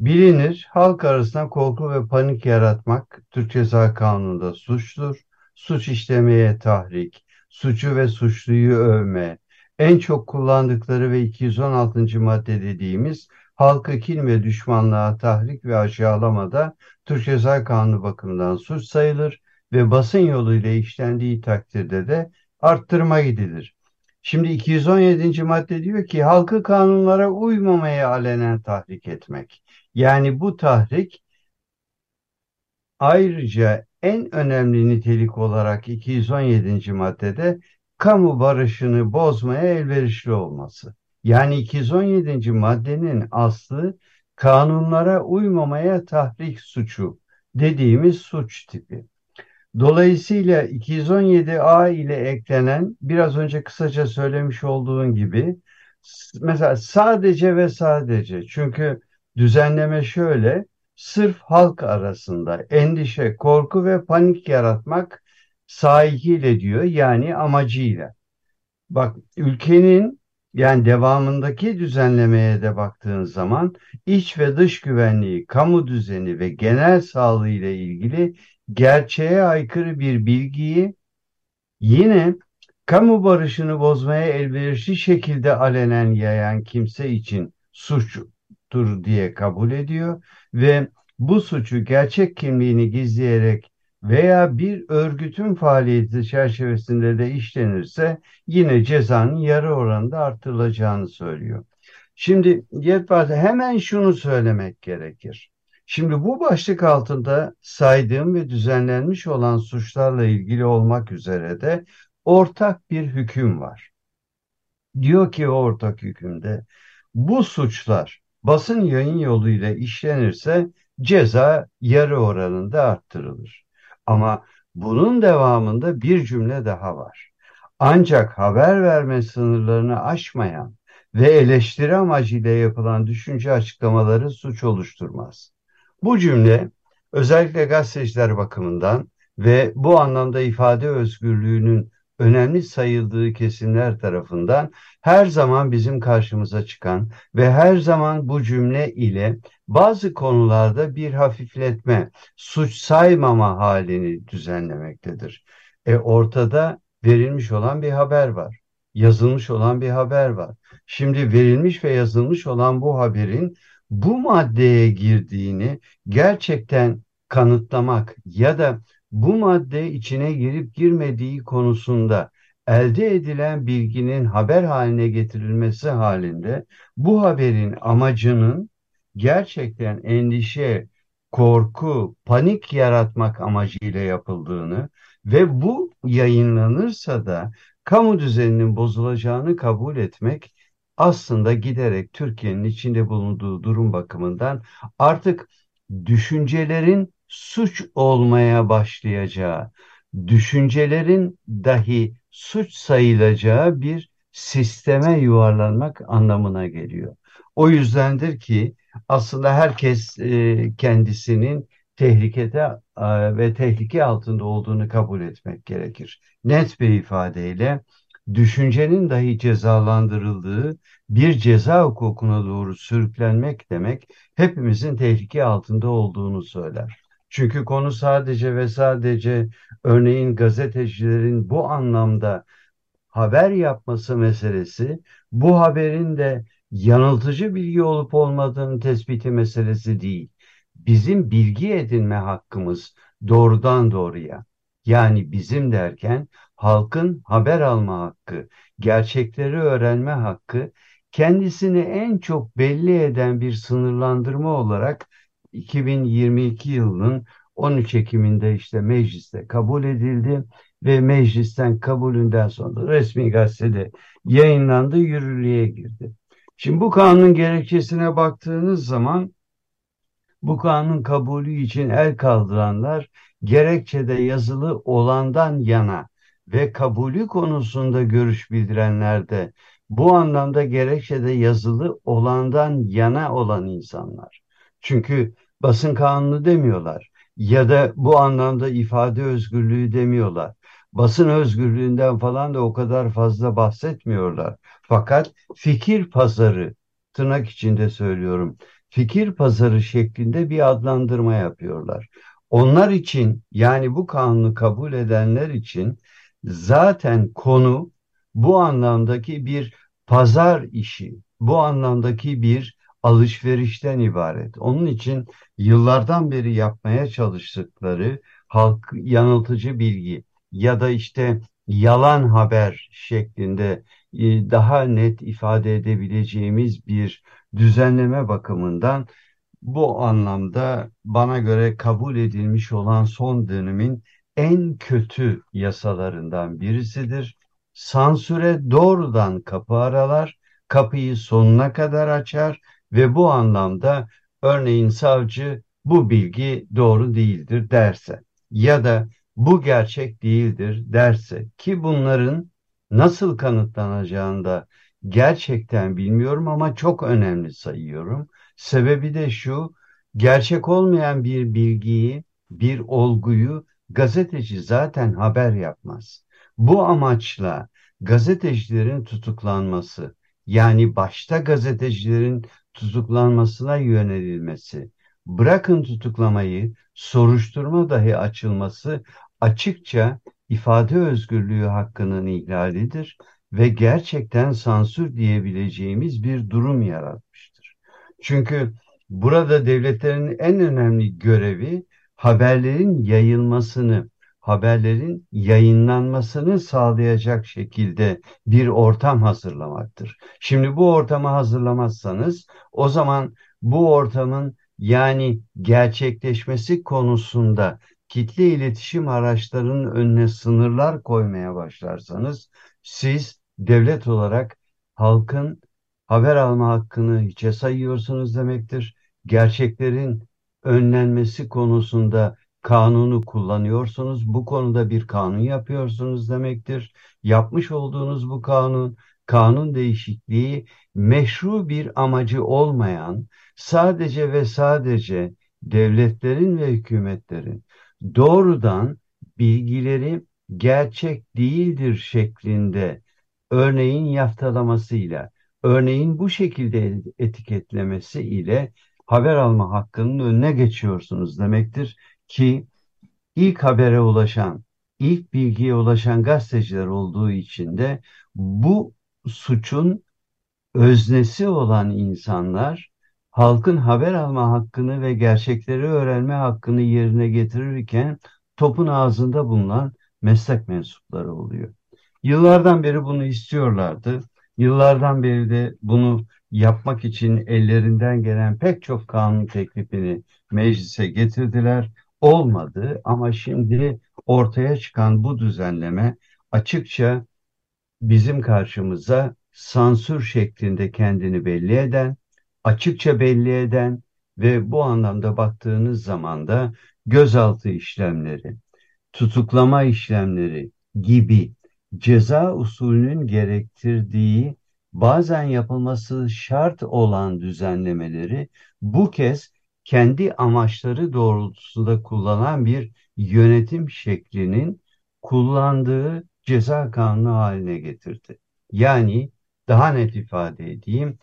Bilinir, halk arasında korku ve panik yaratmak Türk Ceza Kanunu'nda suçtur. Suç işlemeye tahrik, suçu ve suçluyu övme, en çok kullandıkları ve 216. madde dediğimiz halkı kin ve düşmanlığa tahrik ve aşağılamada Türk Ceza Kanunu bakımından suç sayılır ve basın yoluyla işlendiği takdirde de arttırma gidilir. Şimdi 217. madde diyor ki halkı kanunlara uymamaya alenen tahrik etmek. Yani bu tahrik ayrıca en önemli nitelik olarak 217. maddede kamu barışını bozmaya elverişli olması. Yani 217. maddenin aslı kanunlara uymamaya tahrik suçu dediğimiz suç tipi. Dolayısıyla 217A ile eklenen biraz önce kısaca söylemiş olduğun gibi mesela sadece ve sadece çünkü düzenleme şöyle sırf halk arasında endişe, korku ve panik yaratmak sahikiyle diyor yani amacıyla. Bak ülkenin yani devamındaki düzenlemeye de baktığın zaman iç ve dış güvenliği, kamu düzeni ve genel sağlığı ile ilgili gerçeğe aykırı bir bilgiyi yine kamu barışını bozmaya elverişli şekilde alenen yayan kimse için suçtur diye kabul ediyor ve bu suçu gerçek kimliğini gizleyerek veya bir örgütün faaliyeti çerçevesinde de işlenirse yine cezanın yarı oranında artırılacağını söylüyor. Şimdi yetmez hemen şunu söylemek gerekir. Şimdi bu başlık altında saydığım ve düzenlenmiş olan suçlarla ilgili olmak üzere de ortak bir hüküm var. Diyor ki ortak hükümde bu suçlar basın yayın yoluyla işlenirse ceza yarı oranında arttırılır. Ama bunun devamında bir cümle daha var. Ancak haber verme sınırlarını aşmayan ve eleştiri amacıyla yapılan düşünce açıklamaları suç oluşturmaz. Bu cümle özellikle gazeteciler bakımından ve bu anlamda ifade özgürlüğünün önemli sayıldığı kesimler tarafından her zaman bizim karşımıza çıkan ve her zaman bu cümle ile bazı konularda bir hafifletme, suç saymama halini düzenlemektedir. E ortada verilmiş olan bir haber var. Yazılmış olan bir haber var. Şimdi verilmiş ve yazılmış olan bu haberin bu maddeye girdiğini gerçekten kanıtlamak ya da bu madde içine girip girmediği konusunda elde edilen bilginin haber haline getirilmesi halinde bu haberin amacının gerçekten endişe, korku, panik yaratmak amacıyla yapıldığını ve bu yayınlanırsa da kamu düzeninin bozulacağını kabul etmek aslında giderek Türkiye'nin içinde bulunduğu durum bakımından artık düşüncelerin suç olmaya başlayacağı, düşüncelerin dahi suç sayılacağı bir sisteme yuvarlanmak anlamına geliyor. O yüzdendir ki aslında herkes e, kendisinin tehlikede e, ve tehlike altında olduğunu kabul etmek gerekir. Net bir ifadeyle düşüncenin dahi cezalandırıldığı bir ceza hukukuna doğru sürüklenmek demek hepimizin tehlike altında olduğunu söyler. Çünkü konu sadece ve sadece örneğin gazetecilerin bu anlamda haber yapması meselesi, bu haberin de yanıltıcı bilgi olup olmadığını tespiti meselesi değil. Bizim bilgi edinme hakkımız doğrudan doğruya. Yani bizim derken halkın haber alma hakkı, gerçekleri öğrenme hakkı kendisini en çok belli eden bir sınırlandırma olarak 2022 yılının 13 Ekim'inde işte mecliste kabul edildi ve meclisten kabulünden sonra resmi gazetede yayınlandı, yürürlüğe girdi. Şimdi bu kanun gerekçesine baktığınız zaman bu kanun kabulü için el kaldıranlar gerekçede yazılı olandan yana ve kabulü konusunda görüş bildirenler de bu anlamda gerekçede yazılı olandan yana olan insanlar. Çünkü basın kanunu demiyorlar ya da bu anlamda ifade özgürlüğü demiyorlar. Basın özgürlüğünden falan da o kadar fazla bahsetmiyorlar. Fakat fikir pazarı tırnak içinde söylüyorum. Fikir pazarı şeklinde bir adlandırma yapıyorlar. Onlar için yani bu kanunu kabul edenler için zaten konu bu anlamdaki bir pazar işi, bu anlamdaki bir alışverişten ibaret. Onun için yıllardan beri yapmaya çalıştıkları halk yanıltıcı bilgi ya da işte yalan haber şeklinde e, daha net ifade edebileceğimiz bir düzenleme bakımından bu anlamda bana göre kabul edilmiş olan son dönemin en kötü yasalarından birisidir. Sansüre doğrudan kapı aralar, kapıyı sonuna kadar açar ve bu anlamda örneğin savcı bu bilgi doğru değildir derse ya da bu gerçek değildir derse ki bunların nasıl kanıtlanacağını da gerçekten bilmiyorum ama çok önemli sayıyorum. Sebebi de şu, gerçek olmayan bir bilgiyi, bir olguyu gazeteci zaten haber yapmaz. Bu amaçla gazetecilerin tutuklanması, yani başta gazetecilerin tutuklanmasına yönelilmesi, bırakın tutuklamayı, soruşturma dahi açılması açıkça ifade özgürlüğü hakkının ihlalidir ve gerçekten sansür diyebileceğimiz bir durum yaratmıştır. Çünkü burada devletlerin en önemli görevi haberlerin yayılmasını, haberlerin yayınlanmasını sağlayacak şekilde bir ortam hazırlamaktır. Şimdi bu ortamı hazırlamazsanız o zaman bu ortamın yani gerçekleşmesi konusunda kitle iletişim araçlarının önüne sınırlar koymaya başlarsanız siz devlet olarak halkın haber alma hakkını hiçe sayıyorsunuz demektir. Gerçeklerin önlenmesi konusunda kanunu kullanıyorsunuz. Bu konuda bir kanun yapıyorsunuz demektir. Yapmış olduğunuz bu kanun, kanun değişikliği meşru bir amacı olmayan, sadece ve sadece devletlerin ve hükümetlerin doğrudan bilgileri gerçek değildir şeklinde örneğin yaftalamasıyla, örneğin bu şekilde etiketlemesi ile haber alma hakkının önüne geçiyorsunuz demektir ki ilk habere ulaşan, ilk bilgiye ulaşan gazeteciler olduğu için de bu suçun öznesi olan insanlar halkın haber alma hakkını ve gerçekleri öğrenme hakkını yerine getirirken topun ağzında bulunan meslek mensupları oluyor. Yıllardan beri bunu istiyorlardı. Yıllardan beri de bunu yapmak için ellerinden gelen pek çok kanun teklifini meclise getirdiler. Olmadı ama şimdi ortaya çıkan bu düzenleme açıkça bizim karşımıza sansür şeklinde kendini belli eden, açıkça belli eden ve bu anlamda baktığınız zaman da gözaltı işlemleri, tutuklama işlemleri gibi ceza usulünün gerektirdiği bazen yapılması şart olan düzenlemeleri bu kez kendi amaçları doğrultusunda kullanan bir yönetim şeklinin kullandığı ceza kanunu haline getirdi. Yani daha net ifade edeyim,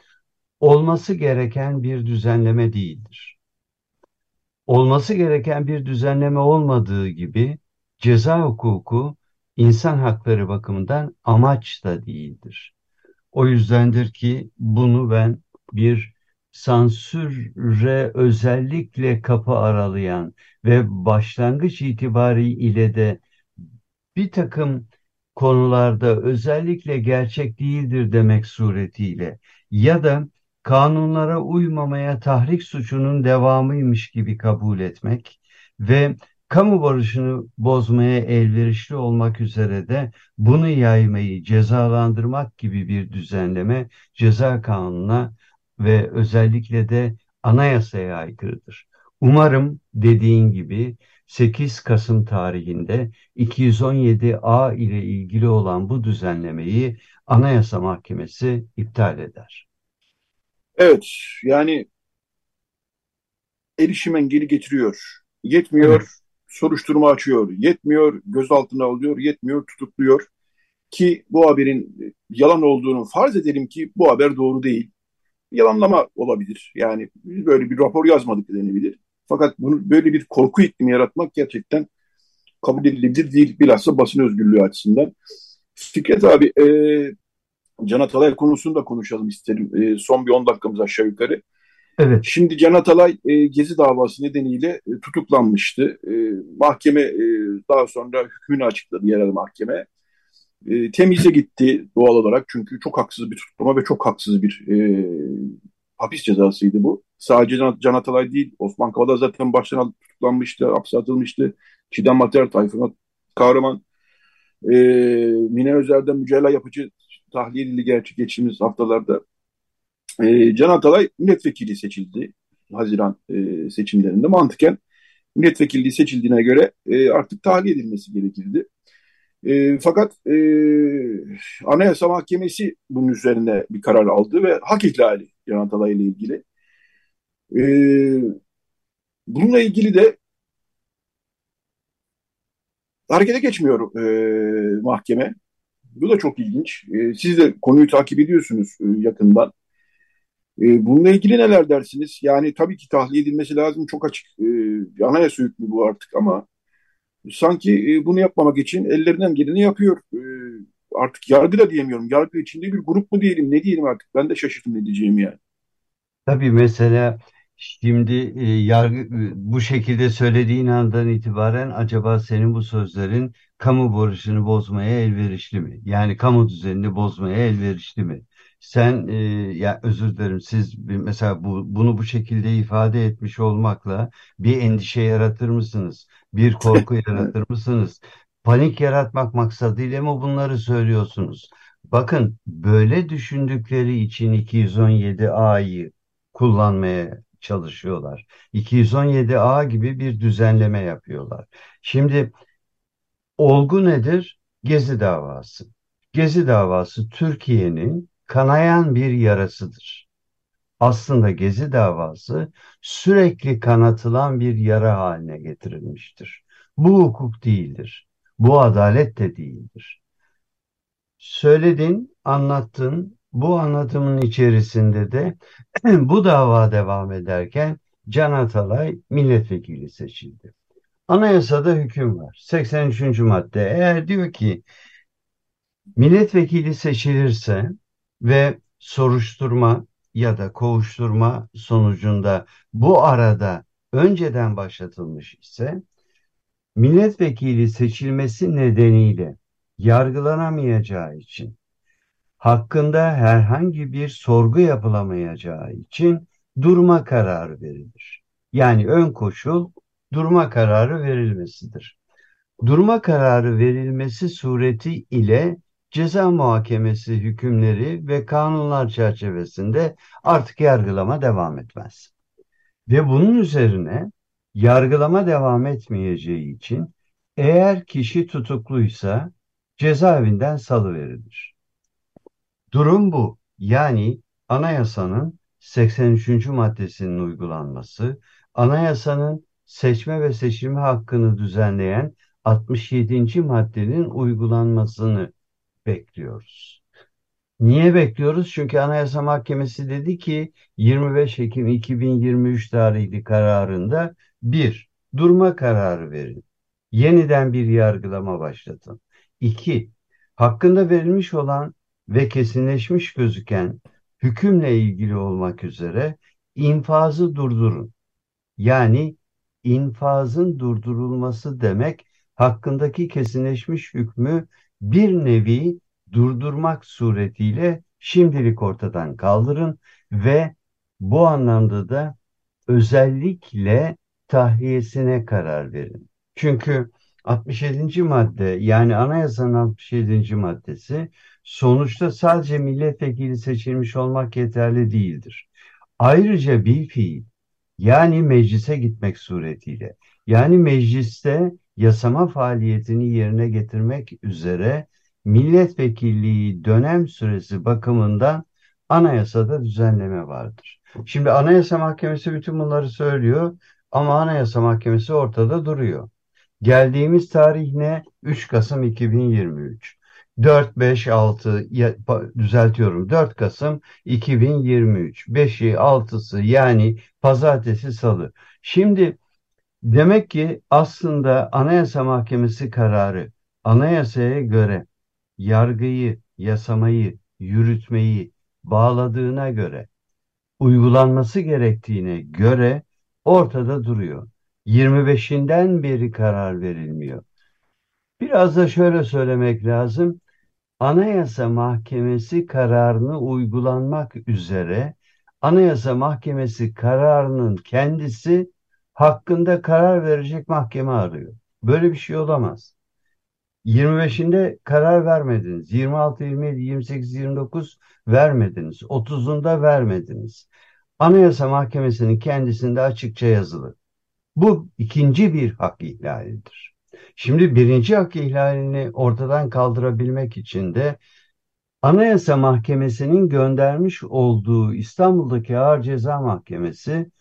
olması gereken bir düzenleme değildir. Olması gereken bir düzenleme olmadığı gibi ceza hukuku insan hakları bakımından amaç da değildir. O yüzdendir ki bunu ben bir sansüre özellikle kapı aralayan ve başlangıç itibariyle de bir takım konularda özellikle gerçek değildir demek suretiyle ya da kanunlara uymamaya tahrik suçunun devamıymış gibi kabul etmek ve kamu barışını bozmaya elverişli olmak üzere de bunu yaymayı cezalandırmak gibi bir düzenleme ceza kanununa ve özellikle de anayasaya aykırıdır. Umarım dediğin gibi 8 Kasım tarihinde 217A ile ilgili olan bu düzenlemeyi Anayasa Mahkemesi iptal eder. Evet, yani erişim engeli getiriyor. Yetmiyor, evet. soruşturma açıyor. Yetmiyor, gözaltına alıyor. Yetmiyor, tutukluyor. Ki bu haberin yalan olduğunu farz edelim ki bu haber doğru değil. Yalanlama olabilir. Yani böyle bir rapor yazmadık denebilir. Fakat bunu böyle bir korku iklimi yaratmak gerçekten kabul edilebilir değil. Bilhassa basın özgürlüğü açısından. Fikret abi, e, Can Atalay konusunu da konuşalım isterim. E, son bir 10 dakikamız aşağı yukarı. Evet. Şimdi Can Atalay e, Gezi davası nedeniyle e, tutuklanmıştı. E, mahkeme e, daha sonra hükmünü açıkladı yerel mahkeme. E, temize gitti doğal olarak çünkü çok haksız bir tutuklama ve çok haksız bir e, hapis cezasıydı bu. Sadece Can, Atalay değil, Osman Kavala zaten baştan tutuklanmıştı, hapse atılmıştı. Çiğdem Mater, Tayfun Kahraman, e, Mine Özer'den Mücella Yapıcı tahliye edildi gerçi geçtiğimiz haftalarda. E, Can Atalay milletvekili seçildi Haziran e, seçimlerinde. Mantıken milletvekilliği seçildiğine göre e, artık tahliye edilmesi gerekirdi. E, fakat e, Anayasa Mahkemesi bunun üzerine bir karar aldı ve hak ihlali Can Atalay ile ilgili. E, bununla ilgili de harekete geçmiyor e, mahkeme. Bu da çok ilginç. E, siz de konuyu takip ediyorsunuz e, yakından. E, bununla ilgili neler dersiniz? Yani tabii ki tahliye edilmesi lazım. Çok açık e, anayasa hükmü bu artık ama sanki e, bunu yapmamak için ellerinden geleni yapıyor. E, artık yargı da diyemiyorum. Yargı içinde bir grup mu diyelim ne diyelim artık. Ben de şaşırdım ne diyeceğim yani. Tabii mesela şimdi e, yargı bu şekilde söylediğin andan itibaren acaba senin bu sözlerin kamu barışını bozmaya elverişli mi? Yani kamu düzenini bozmaya elverişli mi? Sen e, ya özür dilerim siz mesela bu, bunu bu şekilde ifade etmiş olmakla bir endişe yaratır mısınız? Bir korku yaratır mısınız? Panik yaratmak maksadıyla mı bunları söylüyorsunuz? Bakın böyle düşündükleri için 217A'yı kullanmaya çalışıyorlar. 217A gibi bir düzenleme yapıyorlar. Şimdi olgu nedir? Gezi davası. Gezi davası Türkiye'nin kanayan bir yarasıdır. Aslında Gezi davası sürekli kanatılan bir yara haline getirilmiştir. Bu hukuk değildir. Bu adalet de değildir. Söyledin, anlattın. Bu anlatımın içerisinde de bu dava devam ederken Can Atalay milletvekili seçildi. Anayasada hüküm var. 83. madde eğer diyor ki milletvekili seçilirse ve soruşturma ya da kovuşturma sonucunda bu arada önceden başlatılmış ise milletvekili seçilmesi nedeniyle yargılanamayacağı için hakkında herhangi bir sorgu yapılamayacağı için durma kararı verilir. Yani ön koşul durma kararı verilmesidir. Durma kararı verilmesi sureti ile ceza muhakemesi hükümleri ve kanunlar çerçevesinde artık yargılama devam etmez. Ve bunun üzerine yargılama devam etmeyeceği için eğer kişi tutukluysa cezaevinden salı verilir. Durum bu. Yani anayasanın 83. maddesinin uygulanması, anayasanın seçme ve seçilme hakkını düzenleyen 67. maddenin uygulanmasını bekliyoruz. Niye bekliyoruz? Çünkü Anayasa Mahkemesi dedi ki 25 Ekim 2023 tarihli kararında bir, durma kararı verin. Yeniden bir yargılama başlatın. İki, hakkında verilmiş olan ve kesinleşmiş gözüken hükümle ilgili olmak üzere infazı durdurun. Yani infazın durdurulması demek hakkındaki kesinleşmiş hükmü bir nevi durdurmak suretiyle şimdilik ortadan kaldırın ve bu anlamda da özellikle tahliyesine karar verin. Çünkü 67. madde yani anayasanın 67. maddesi sonuçta sadece milletvekili seçilmiş olmak yeterli değildir. Ayrıca bir fiil yani meclise gitmek suretiyle yani mecliste yasama faaliyetini yerine getirmek üzere milletvekilliği dönem süresi bakımından anayasada düzenleme vardır. Şimdi Anayasa Mahkemesi bütün bunları söylüyor ama Anayasa Mahkemesi ortada duruyor. Geldiğimiz tarih ne? 3 Kasım 2023. 4, 5, 6 ya, düzeltiyorum 4 Kasım 2023. 5'i 6'sı yani pazartesi salı. Şimdi demek ki aslında Anayasa Mahkemesi kararı anayasaya göre yargıyı, yasamayı, yürütmeyi bağladığına göre, uygulanması gerektiğine göre ortada duruyor. 25'inden beri karar verilmiyor. Biraz da şöyle söylemek lazım. Anayasa Mahkemesi kararını uygulanmak üzere Anayasa Mahkemesi kararının kendisi hakkında karar verecek mahkeme arıyor. Böyle bir şey olamaz. 25'inde karar vermediniz. 26, 27, 28, 29 vermediniz. 30'unda vermediniz. Anayasa Mahkemesi'nin kendisinde açıkça yazılı. Bu ikinci bir hak ihlalidir. Şimdi birinci hak ihlalini ortadan kaldırabilmek için de Anayasa Mahkemesi'nin göndermiş olduğu İstanbul'daki Ağır Ceza Mahkemesi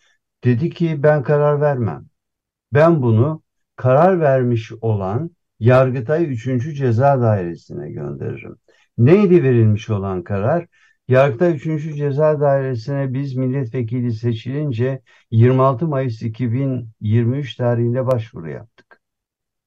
dedi ki ben karar vermem. Ben bunu karar vermiş olan Yargıtay 3. Ceza Dairesi'ne gönderirim. Neydi verilmiş olan karar? Yargıtay 3. Ceza Dairesi'ne biz milletvekili seçilince 26 Mayıs 2023 tarihinde başvuru yaptık.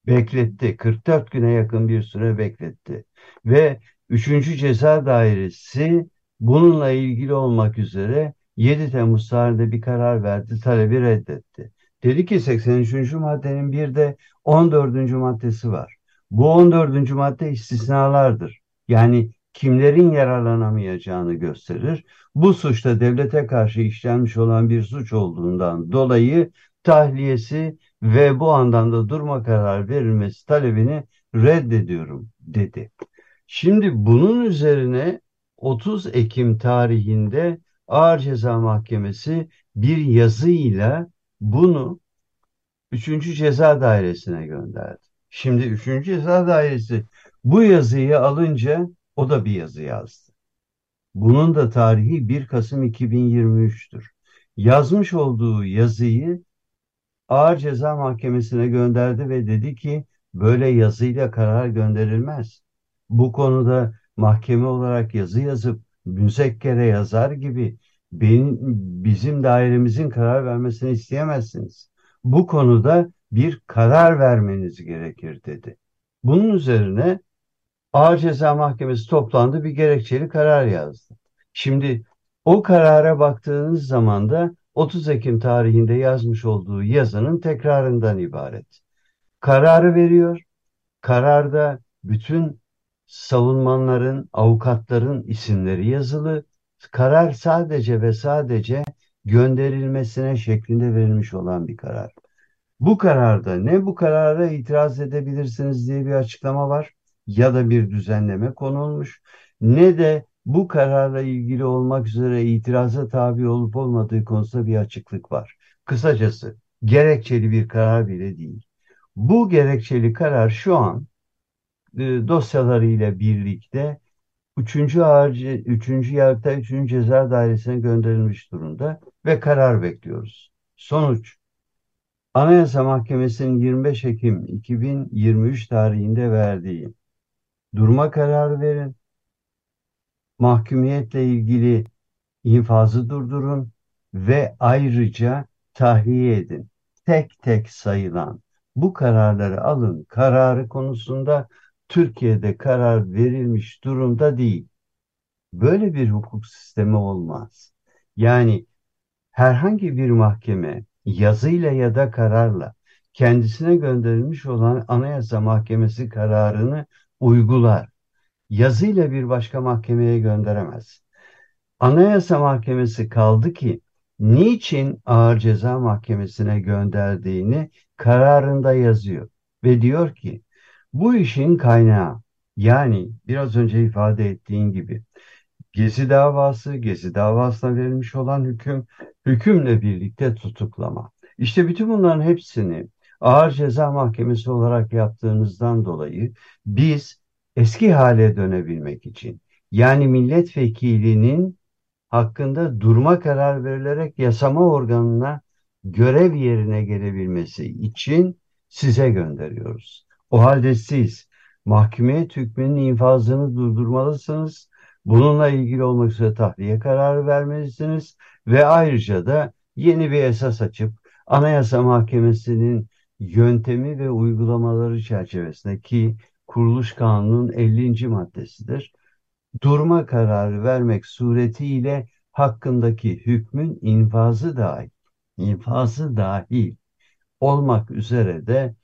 Bekletti. 44 güne yakın bir süre bekletti. Ve 3. Ceza Dairesi bununla ilgili olmak üzere 7 Temmuz tarihinde bir karar verdi, talebi reddetti. Dedi ki 83. maddenin bir de 14. maddesi var. Bu 14. madde istisnalardır. Yani kimlerin yararlanamayacağını gösterir. Bu suçta devlete karşı işlenmiş olan bir suç olduğundan dolayı tahliyesi ve bu andan da durma karar verilmesi talebini reddediyorum dedi. Şimdi bunun üzerine 30 Ekim tarihinde Ağır Ceza Mahkemesi bir yazıyla bunu 3. Ceza Dairesi'ne gönderdi. Şimdi 3. Ceza Dairesi bu yazıyı alınca o da bir yazı yazdı. Bunun da tarihi 1 Kasım 2023'tür. Yazmış olduğu yazıyı Ağır Ceza Mahkemesi'ne gönderdi ve dedi ki böyle yazıyla karar gönderilmez. Bu konuda mahkeme olarak yazı yazıp müzekkere yazar gibi benim, bizim dairemizin karar vermesini isteyemezsiniz. Bu konuda bir karar vermeniz gerekir dedi. Bunun üzerine Ağır Ceza Mahkemesi toplandı bir gerekçeli karar yazdı. Şimdi o karara baktığınız zaman da 30 Ekim tarihinde yazmış olduğu yazının tekrarından ibaret. Kararı veriyor. Kararda bütün savunmanların, avukatların isimleri yazılı. Karar sadece ve sadece gönderilmesine şeklinde verilmiş olan bir karar. Bu kararda ne bu karara itiraz edebilirsiniz diye bir açıklama var ya da bir düzenleme konulmuş ne de bu kararla ilgili olmak üzere itiraza tabi olup olmadığı konusunda bir açıklık var. Kısacası gerekçeli bir karar bile değil. Bu gerekçeli karar şu an dosyalarıyla birlikte 3. Ağır, 3. Yargıtay 3. Ceza Dairesi'ne gönderilmiş durumda ve karar bekliyoruz. Sonuç Anayasa Mahkemesi'nin 25 Ekim 2023 tarihinde verdiği durma kararı verin, mahkumiyetle ilgili infazı durdurun ve ayrıca tahliye edin. Tek tek sayılan bu kararları alın kararı konusunda Türkiye'de karar verilmiş durumda değil. Böyle bir hukuk sistemi olmaz. Yani herhangi bir mahkeme yazıyla ya da kararla kendisine gönderilmiş olan Anayasa Mahkemesi kararını uygular. Yazıyla bir başka mahkemeye gönderemez. Anayasa Mahkemesi kaldı ki niçin Ağır Ceza Mahkemesi'ne gönderdiğini kararında yazıyor ve diyor ki bu işin kaynağı yani biraz önce ifade ettiğin gibi Gezi davası, Gezi davasına verilmiş olan hüküm, hükümle birlikte tutuklama. İşte bütün bunların hepsini Ağır Ceza Mahkemesi olarak yaptığınızdan dolayı biz eski hale dönebilmek için yani milletvekilinin hakkında durma karar verilerek yasama organına görev yerine gelebilmesi için size gönderiyoruz. O halde siz mahkemeye hükmünün infazını durdurmalısınız. Bununla ilgili olmak üzere tahliye kararı vermelisiniz ve ayrıca da yeni bir esas açıp Anayasa Mahkemesi'nin yöntemi ve uygulamaları çerçevesinde ki Kuruluş Kanunu'nun 50. maddesidir. Durma kararı vermek suretiyle hakkındaki hükmün infazı dahil, infazı dahil olmak üzere de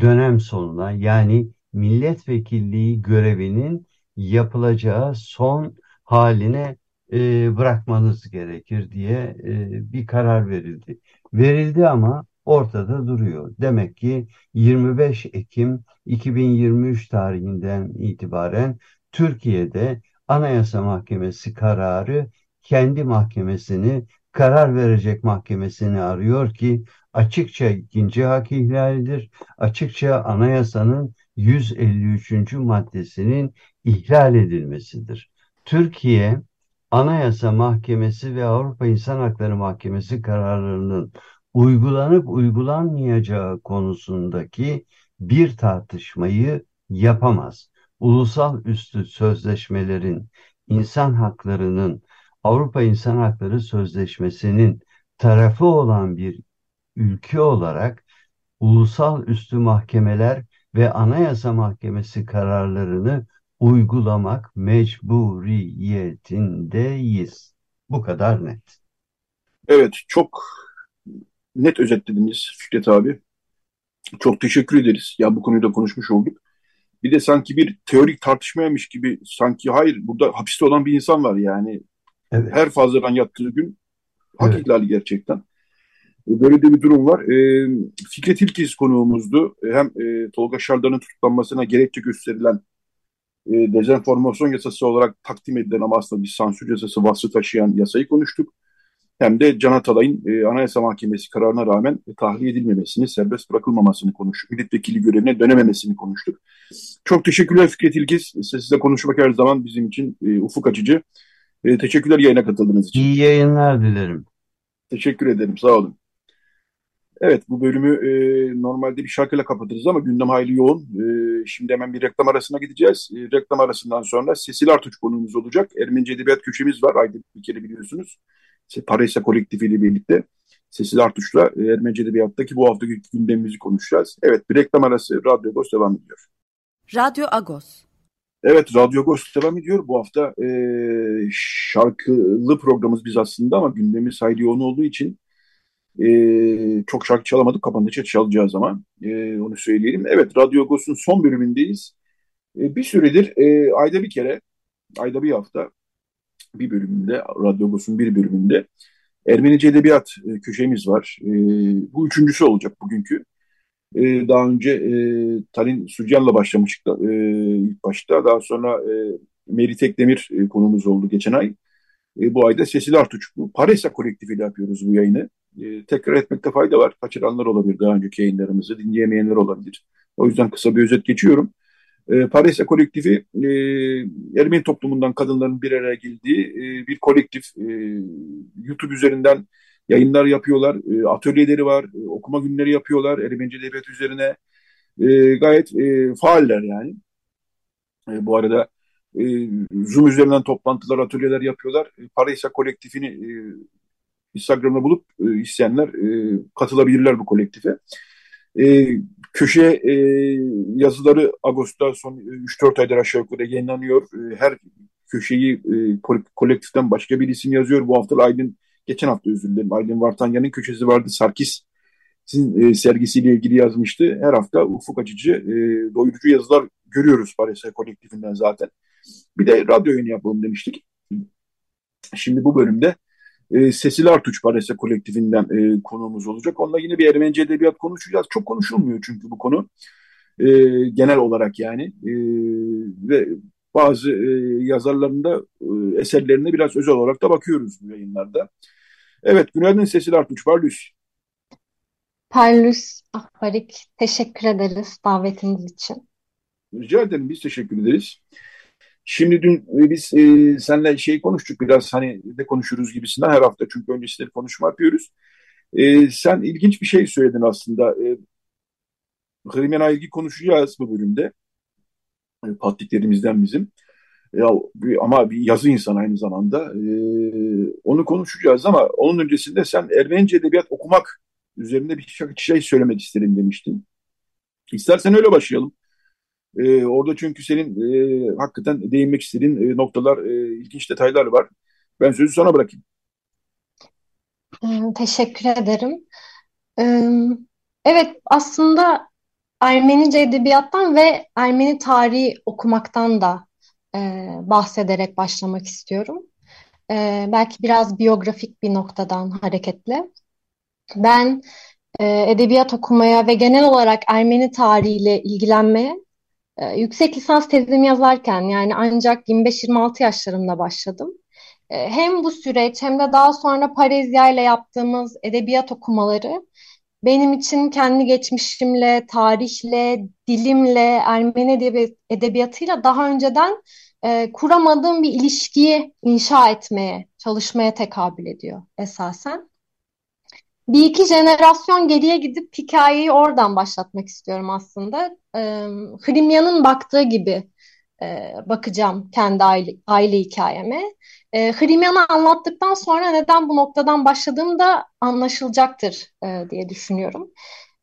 dönem sonuna yani milletvekilliği görevinin yapılacağı son haline e, bırakmanız gerekir diye e, bir karar verildi. Verildi ama ortada duruyor. Demek ki 25 Ekim 2023 tarihinden itibaren Türkiye'de Anayasa Mahkemesi kararı kendi mahkemesini, karar verecek mahkemesini arıyor ki açıkça ikinci hak ihlalidir. Açıkça anayasanın 153. maddesinin ihlal edilmesidir. Türkiye Anayasa Mahkemesi ve Avrupa İnsan Hakları Mahkemesi kararlarının uygulanıp uygulanmayacağı konusundaki bir tartışmayı yapamaz. Ulusal üstü sözleşmelerin, insan haklarının, Avrupa İnsan Hakları Sözleşmesi'nin tarafı olan bir ülke olarak ulusal üstü mahkemeler ve Anayasa Mahkemesi kararlarını uygulamak mecburiyetindeyiz. Bu kadar net. Evet, çok net özetlediniz Fikret abi. Çok teşekkür ederiz. Ya bu konuyu da konuşmuş olduk. Bir de sanki bir teorik tartışmaymış gibi sanki hayır burada hapiste olan bir insan var yani. Evet. Her fazladan yattığı gün hak evet. ihlali gerçekten. E, böyle de bir durum var. E, Fikret İlkiz konuğumuzdu. E, hem e, Tolga Şardan'ın tutuklanmasına gerekçe gösterilen e, dezenformasyon yasası olarak takdim edilen ama aslında bir sansür yasası vasfı taşıyan yasayı konuştuk. Hem de Can Atalay'ın e, Anayasa Mahkemesi kararına rağmen e, tahliye edilmemesini, serbest bırakılmamasını konuştuk. Milletvekili görevine dönememesini konuştuk. Çok teşekkürler Fikret İlkiz. Sizle konuşmak her zaman bizim için e, ufuk açıcı. E, teşekkürler yayına katıldığınız için. İyi yayınlar dilerim. Teşekkür ederim. Sağ olun. Evet bu bölümü e, normalde bir şarkıyla kapatırız ama gündem hayli yoğun. E, şimdi hemen bir reklam arasına gideceğiz. E, reklam arasından sonra Sesil Artuç konuğumuz olacak. Ermenice Edebiyat köşemiz var. Ayda bir kere biliyorsunuz. Paresa kolektifi ile birlikte Sesil Artuç'la e, Ermenice Edebiyat'taki bu haftaki gündemimizi konuşacağız. Evet bir reklam arası Radyo Agos devam ediyor. Radyo Agos. Evet Radyo Agos devam ediyor. Bu hafta e, şarkılı programımız biz aslında ama gündemimiz hayli yoğun olduğu için e, çok şarkı çalamadık. Kapanışa çalacağız ama e, onu söyleyelim. Evet Radyo Agos'un son bölümündeyiz. E, bir süredir e, ayda bir kere, ayda bir hafta bir bölümünde, Radyo Agos'un bir bölümünde Ermenice Edebiyat e, köşemiz var. E, bu üçüncüsü olacak bugünkü. E, daha önce e, Talin Sucan'la başlamıştık e, ilk başta. Daha sonra e, Meri Tekdemir e, konumuz oldu geçen ay. E, bu ayda Sesil Artuç. Bu Paresa kolektifiyle yapıyoruz bu yayını. E, tekrar etmekte fayda var. Kaçıranlar olabilir daha önceki yayınlarımızı, dinleyemeyenler olabilir. O yüzden kısa bir özet geçiyorum. E, Paresa kolektifi e, Ermeni toplumundan kadınların bir araya geldiği e, bir kolektif. E, YouTube üzerinden yayınlar yapıyorlar, e, atölyeleri var, e, okuma günleri yapıyorlar Ermenice devlet üzerine. E, gayet e, faaller yani. E, bu arada e, Zoom üzerinden toplantılar, atölyeler yapıyorlar. E, Paresa kolektifini e, Instagram'da bulup e, isteyenler e, katılabilirler bu kolektife. E, köşe e, yazıları Ağustos'ta son 3-4 aydır aşağı yukarı yayınlanıyor. E, her köşeyi e, kolektiften başka bir isim yazıyor. Bu hafta Aydın, geçen hafta özür dilerim, Aydın Vartanyan'ın köşesi vardı. Sarkis sizin e, sergisiyle ilgili yazmıştı. Her hafta ufuk açıcı, e, doyurucu yazılar görüyoruz Paris kolektifinden zaten. Bir de radyo yayını yapalım demiştik. Şimdi bu bölümde e, Sesil Artuç Parese kolektifinden e, konuğumuz olacak. Onunla yine bir Ermenice edebiyat konuşacağız. Çok konuşulmuyor çünkü bu konu. E, genel olarak yani. E, ve bazı e, yazarların da e, eserlerine biraz özel olarak da bakıyoruz bu yayınlarda. Evet, günaydın Sesil Artuç, Parlus. Parlus Ahbarik, teşekkür ederiz davetiniz için. Rica ederim, biz teşekkür ederiz. Şimdi dün e, biz e, seninle şey konuştuk biraz hani ne konuşuruz gibisinden her hafta çünkü öncesinde konuşma yapıyoruz. E, sen ilginç bir şey söyledin aslında. E, Hrimen'a ilgi konuşacağız bu bölümde. E, patliklerimizden bizim. Ya, ama bir yazı insan aynı zamanda. E, onu konuşacağız ama onun öncesinde sen Ermenice edebiyat okumak üzerinde bir şey söylemek isterim demiştin. İstersen öyle başlayalım. E, orada çünkü senin e, hakikaten değinmek istediğin e, noktalar, e, ilginç detaylar var. Ben sözü sana bırakayım. Ee, Teşekkür ederim. Ee, Evet, aslında Ermenice edebiyattan ve Ermeni tarihi okumaktan da e, bahsederek başlamak istiyorum. Ee, belki biraz biyografik bir noktadan hareketle. Ben e, edebiyat okumaya ve genel olarak Ermeni tarihiyle ilgilenmeye e, yüksek lisans tezimi yazarken yani ancak 25-26 yaşlarımda başladım. E, hem bu süreç hem de daha sonra Parezya ile yaptığımız edebiyat okumaları benim için kendi geçmişimle, tarihle, dilimle, Ermeni edebi- edebiyatıyla daha önceden e, kuramadığım bir ilişkiyi inşa etmeye, çalışmaya tekabül ediyor esasen. Bir iki jenerasyon geriye gidip hikayeyi oradan başlatmak istiyorum aslında. E, Hrimya'nın baktığı gibi e, bakacağım kendi aile, aile hikayeme. E, Hrimyan'ı anlattıktan sonra neden bu noktadan başladığım da anlaşılacaktır e, diye düşünüyorum.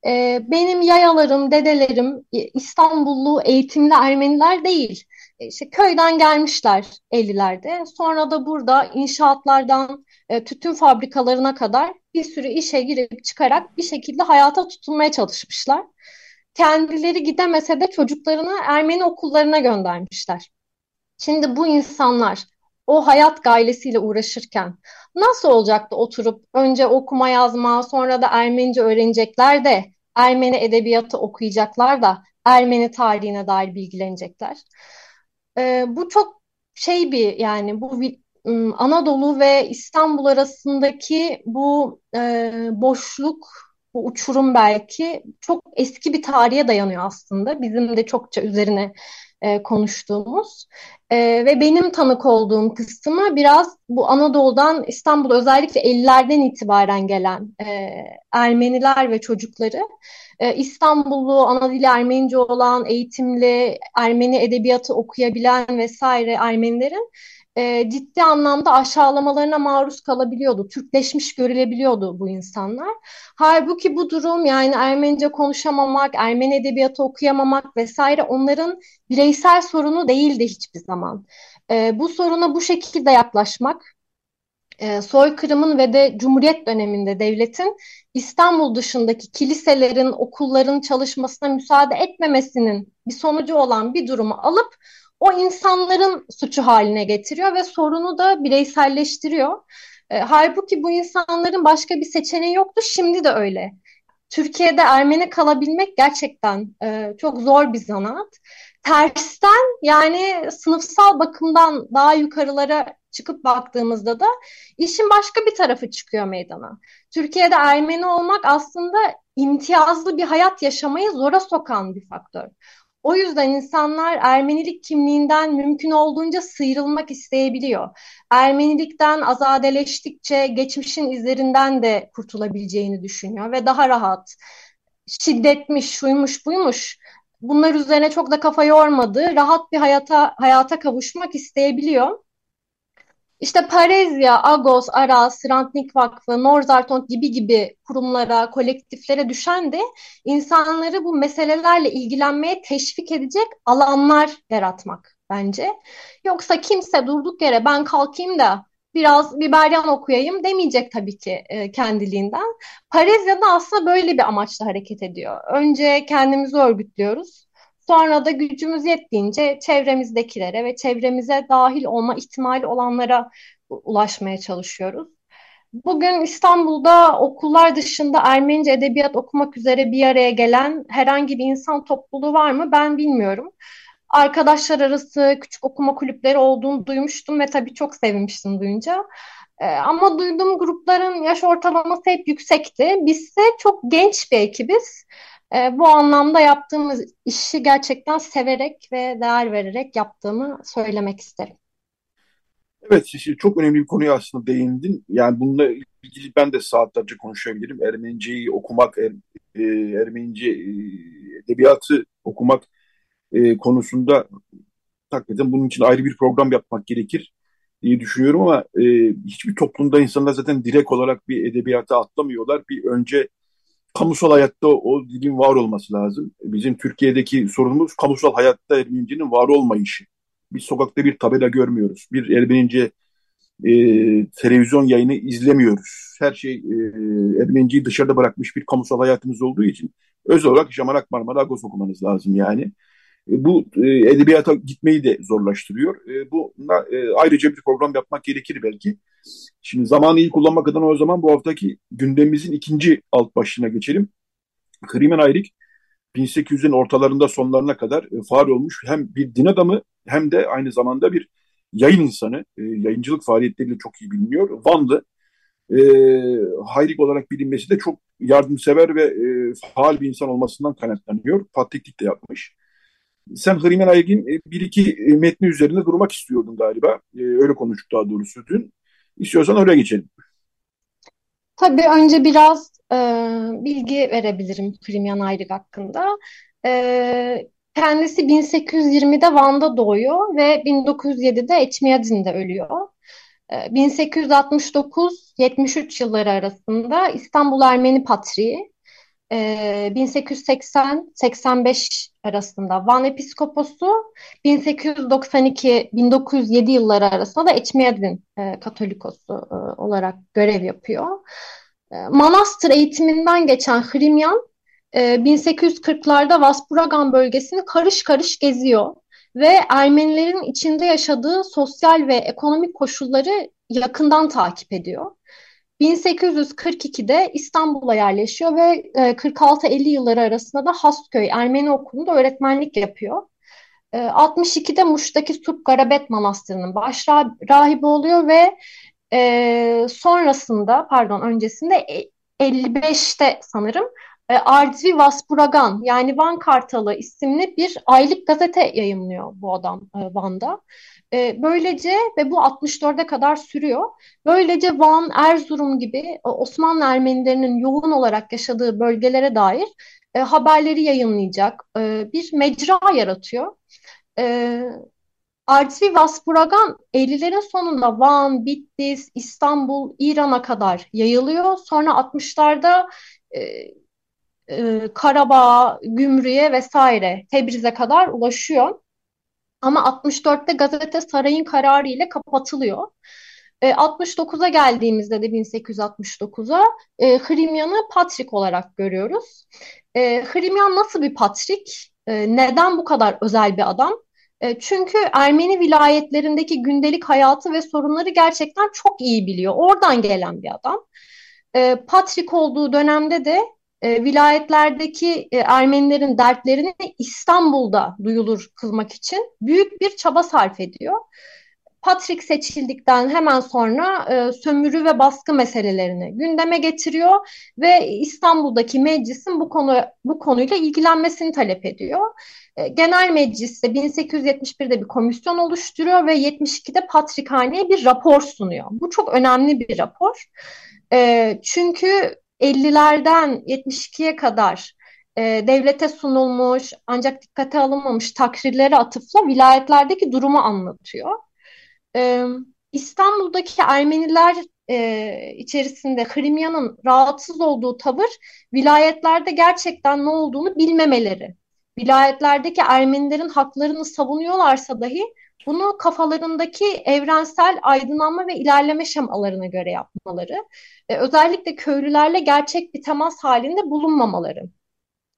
E, benim yayalarım, dedelerim İstanbullu eğitimli Ermeniler değil. E, işte köyden gelmişler 50'lerde. Sonra da burada inşaatlardan e, tütün fabrikalarına kadar bir sürü işe girip çıkarak bir şekilde hayata tutunmaya çalışmışlar. Kendileri gidemese de çocuklarını Ermeni okullarına göndermişler. Şimdi bu insanlar o hayat gailesiyle uğraşırken nasıl olacaktı oturup önce okuma yazma sonra da Ermenice öğrenecekler de Ermeni edebiyatı okuyacaklar da Ermeni tarihine dair bilgilenecekler. Ee, bu çok şey bir yani bu Anadolu ve İstanbul arasındaki bu e, boşluk, bu uçurum belki çok eski bir tarihe dayanıyor aslında. Bizim de çokça üzerine e, konuştuğumuz. E, ve benim tanık olduğum kısmı biraz bu Anadolu'dan İstanbul özellikle 50'lerden itibaren gelen e, Ermeniler ve çocukları e, İstanbullu, ana dili Ermenice olan, eğitimli, Ermeni edebiyatı okuyabilen vesaire Ermenilerin e, ciddi anlamda aşağılamalarına maruz kalabiliyordu. Türkleşmiş görülebiliyordu bu insanlar. Halbuki bu durum yani Ermenice konuşamamak, Ermeni edebiyatı okuyamamak vesaire onların bireysel sorunu değildi hiçbir zaman. E, bu soruna bu şekilde yaklaşmak, e, soykırımın ve de Cumhuriyet döneminde devletin İstanbul dışındaki kiliselerin, okulların çalışmasına müsaade etmemesinin bir sonucu olan bir durumu alıp o insanların suçu haline getiriyor ve sorunu da bireyselleştiriyor. E, halbuki bu insanların başka bir seçeneği yoktu. Şimdi de öyle. Türkiye'de Ermeni kalabilmek gerçekten e, çok zor bir zanaat. Tersten yani sınıfsal bakımdan daha yukarılara çıkıp baktığımızda da işin başka bir tarafı çıkıyor meydana. Türkiye'de Ermeni olmak aslında imtiyazlı bir hayat yaşamayı zora sokan bir faktör. O yüzden insanlar Ermenilik kimliğinden mümkün olduğunca sıyrılmak isteyebiliyor. Ermenilikten azadeleştikçe geçmişin izlerinden de kurtulabileceğini düşünüyor ve daha rahat, şiddetmiş, şuymuş, buymuş bunlar üzerine çok da kafa yormadığı rahat bir hayata hayata kavuşmak isteyebiliyor. İşte Parezya, Agos, Aras, Srantnik Vakfı, Norzartont gibi gibi kurumlara, kolektiflere düşen de insanları bu meselelerle ilgilenmeye teşvik edecek alanlar yaratmak bence. Yoksa kimse durduk yere ben kalkayım da biraz Biberyan okuyayım demeyecek tabii ki e, kendiliğinden. Parezya'da aslında böyle bir amaçla hareket ediyor. Önce kendimizi örgütlüyoruz. Sonra da gücümüz yettiğince çevremizdekilere ve çevremize dahil olma ihtimali olanlara ulaşmaya çalışıyoruz. Bugün İstanbul'da okullar dışında Ermenice edebiyat okumak üzere bir araya gelen herhangi bir insan topluluğu var mı ben bilmiyorum. Arkadaşlar arası küçük okuma kulüpleri olduğunu duymuştum ve tabii çok sevmiştim duyunca. Ee, ama duyduğum grupların yaş ortalaması hep yüksekti. Biz ise çok genç bir ekibiz. E, bu anlamda yaptığımız işi gerçekten severek ve değer vererek yaptığımı söylemek isterim. Evet, çok önemli bir konuya aslında değindin. Yani bununla ilgili ben de saatlerce konuşabilirim. Ermeniceyi okumak, er, e, Ermenice e, edebiyatı okumak e, konusunda hakikaten bunun için ayrı bir program yapmak gerekir diye düşünüyorum ama e, hiçbir toplumda insanlar zaten direkt olarak bir edebiyata atlamıyorlar. Bir önce kamusal hayatta o dilin var olması lazım. Bizim Türkiye'deki sorunumuz kamusal hayatta Ermenicinin var olmayışı. Biz sokakta bir tabela görmüyoruz. Bir Ermenice e, televizyon yayını izlemiyoruz. Her şey e, Ermeniciyi dışarıda bırakmış bir kamusal hayatımız olduğu için özel olarak Şamanak Marmara Agos okumanız lazım yani. E, bu e, edebiyata gitmeyi de zorlaştırıyor. E, bu e, ayrıca bir program yapmak gerekir belki. Şimdi zamanı iyi kullanmak adına o zaman bu haftaki gündemimizin ikinci alt başlığına geçelim. Krimen Ayrik 1800'ün ortalarında sonlarına kadar e, faal olmuş hem bir din adamı hem de aynı zamanda bir yayın insanı. E, yayıncılık faaliyetleriyle çok iyi biliniyor. Vanlı. E, Hayrik olarak bilinmesi de çok yardımsever ve e, faal bir insan olmasından kaynaklanıyor. Patriklik de yapmış. Sen Hrimen Aygin e, bir iki e, metni üzerinde durmak istiyordun galiba. E, öyle konuştuk daha doğrusu dün. İstiyorsan öyle geçelim. Tabii önce biraz e, bilgi verebilirim Hrimyan Ayrık hakkında. E, kendisi 1820'de Van'da doğuyor ve 1907'de Eçmiyadin'de ölüyor. 1869-73 yılları arasında İstanbul Ermeni Patriği 1880-85 ee, arasında Van Episkoposu, 1892-1907 yılları arasında da Eçmiyadin e, Katolikosu e, olarak görev yapıyor. E, manastır eğitiminden geçen Hrimyan, e, 1840'larda Vaspuragan bölgesini karış karış geziyor ve Ermenilerin içinde yaşadığı sosyal ve ekonomik koşulları yakından takip ediyor. 1842'de İstanbul'a yerleşiyor ve 46-50 e, yılları arasında da Hasköy Ermeni Okulu'nda öğretmenlik yapıyor. 62'de e, Muş'taki Sup Garabet Manastırı'nın baş rahibi oluyor ve e, sonrasında pardon öncesinde 55'te sanırım Ardvi Vaspuragan yani Van Kartalı isimli bir aylık gazete yayınlıyor bu adam Van'da. E, böylece ve bu 64'e kadar sürüyor. Böylece Van, Erzurum gibi Osmanlı Ermenilerinin yoğun olarak yaşadığı bölgelere dair e, haberleri yayınlayacak e, bir mecra yaratıyor. E, Artvi Vaspuragan 50'lerin sonunda Van, Bitlis, İstanbul, İran'a kadar yayılıyor. Sonra 60'larda e, e, Karabağ, Gümrü'ye vesaire Tebriz'e kadar ulaşıyor. Ama 64'te gazete sarayın kararı ile kapatılıyor. E, 69'a geldiğimizde de 1869'a e, Hrimyan'ı Patrik olarak görüyoruz. E, Hrimyan nasıl bir Patrik? E, neden bu kadar özel bir adam? E, çünkü Ermeni vilayetlerindeki gündelik hayatı ve sorunları gerçekten çok iyi biliyor. Oradan gelen bir adam. E, Patrik olduğu dönemde de e, vilayetlerdeki e, Ermenilerin dertlerini İstanbul'da duyulur kılmak için büyük bir çaba sarf ediyor. Patrik seçildikten hemen sonra e, sömürü ve baskı meselelerini gündeme getiriyor ve İstanbul'daki meclisin bu konu bu konuyla ilgilenmesini talep ediyor. E, Genel Meclis de 1871'de bir komisyon oluşturuyor ve 72'de Patrikhane'ye bir rapor sunuyor. Bu çok önemli bir rapor. E, çünkü 50'lerden 72'ye kadar e, devlete sunulmuş ancak dikkate alınmamış takrirlere atıfla vilayetlerdeki durumu anlatıyor. E, İstanbul'daki Ermeniler e, içerisinde Hrimyan'ın rahatsız olduğu tavır vilayetlerde gerçekten ne olduğunu bilmemeleri. Vilayetlerdeki Ermenilerin haklarını savunuyorlarsa dahi bunu kafalarındaki evrensel aydınlanma ve ilerleme şemalarına göre yapmaları, e, özellikle köylülerle gerçek bir temas halinde bulunmamaları.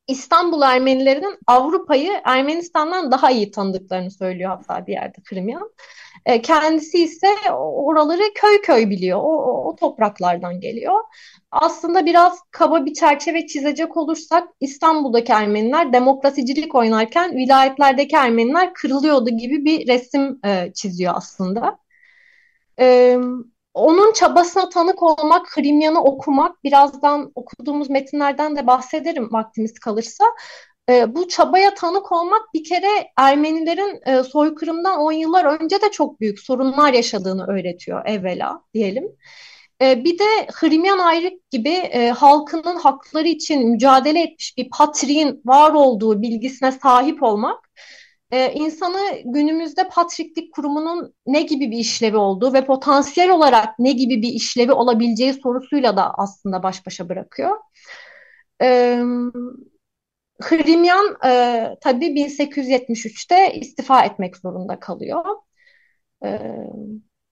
İstanbul Ermenilerinin Avrupa'yı Ermenistan'dan daha iyi tanıdıklarını söylüyor hatta bir yerde Krimyan. E, kendisi ise oraları köy köy biliyor. O, o, o topraklardan geliyor. Aslında biraz kaba bir çerçeve çizecek olursak İstanbul'daki Ermeniler demokrasicilik oynarken vilayetlerdeki Ermeniler kırılıyordu gibi bir resim e, çiziyor aslında. E, onun çabasına tanık olmak, Hrimyan'ı okumak, birazdan okuduğumuz metinlerden de bahsederim vaktimiz kalırsa. E, bu çabaya tanık olmak bir kere Ermenilerin e, soykırımdan 10 yıllar önce de çok büyük sorunlar yaşadığını öğretiyor evvela diyelim. E, bir de Hrimyan Ayrık gibi e, halkının hakları için mücadele etmiş bir patriğin var olduğu bilgisine sahip olmak e, insanı günümüzde patriklik kurumunun ne gibi bir işlevi olduğu ve potansiyel olarak ne gibi bir işlevi olabileceği sorusuyla da aslında baş başa bırakıyor. E, Hrimyan e, tabii 1873'te istifa etmek zorunda kalıyor. E,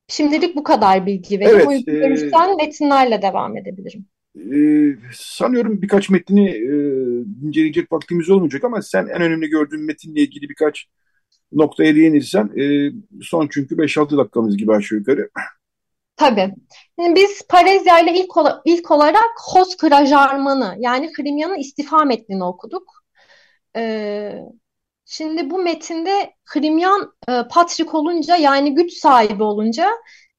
şimdilik bu kadar bilgi vereyim. Evet, Uygun e, görürsen metinlerle devam edebilirim. Ee, sanıyorum birkaç metni e, inceleyecek vaktimiz olmayacak ama sen en önemli gördüğün metinle ilgili birkaç noktaya değinirsen e, son çünkü 5-6 dakikamız gibi aşağı yukarı. Tabii. Şimdi biz Parezya ile ilk, ola- ilk olarak Hoskra Jarman'ı yani Hrimyan'ın istifa metnini okuduk. Ee, şimdi bu metinde Hrimyan e, Patrik olunca yani güç sahibi olunca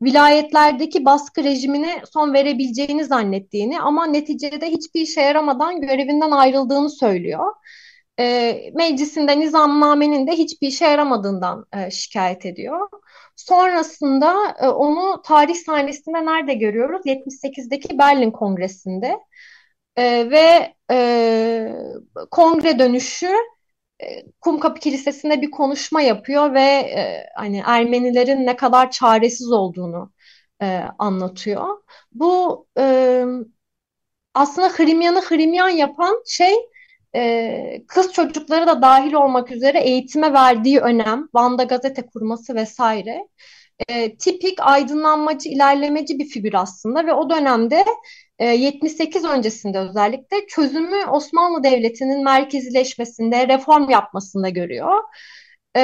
vilayetlerdeki baskı rejimine son verebileceğini zannettiğini ama neticede hiçbir işe yaramadan görevinden ayrıldığını söylüyor. E, meclisinde nizamnamenin de hiçbir işe yaramadığından e, şikayet ediyor. Sonrasında e, onu tarih sahnesinde nerede görüyoruz? 78'deki Berlin Kongresi'nde. E, ve e, kongre dönüşü e, Kumkapı Kilisesi'nde bir konuşma yapıyor ve e, hani Ermenilerin ne kadar çaresiz olduğunu e, anlatıyor. Bu e, aslında Hrimyan'ı Hrimyan yapan şey e, kız çocukları da dahil olmak üzere eğitime verdiği önem, Van'da gazete kurması vesaire. E, tipik aydınlanmacı, ilerlemeci bir figür aslında ve o dönemde e, 78 öncesinde özellikle çözümü Osmanlı Devleti'nin merkezileşmesinde, reform yapmasında görüyor. E,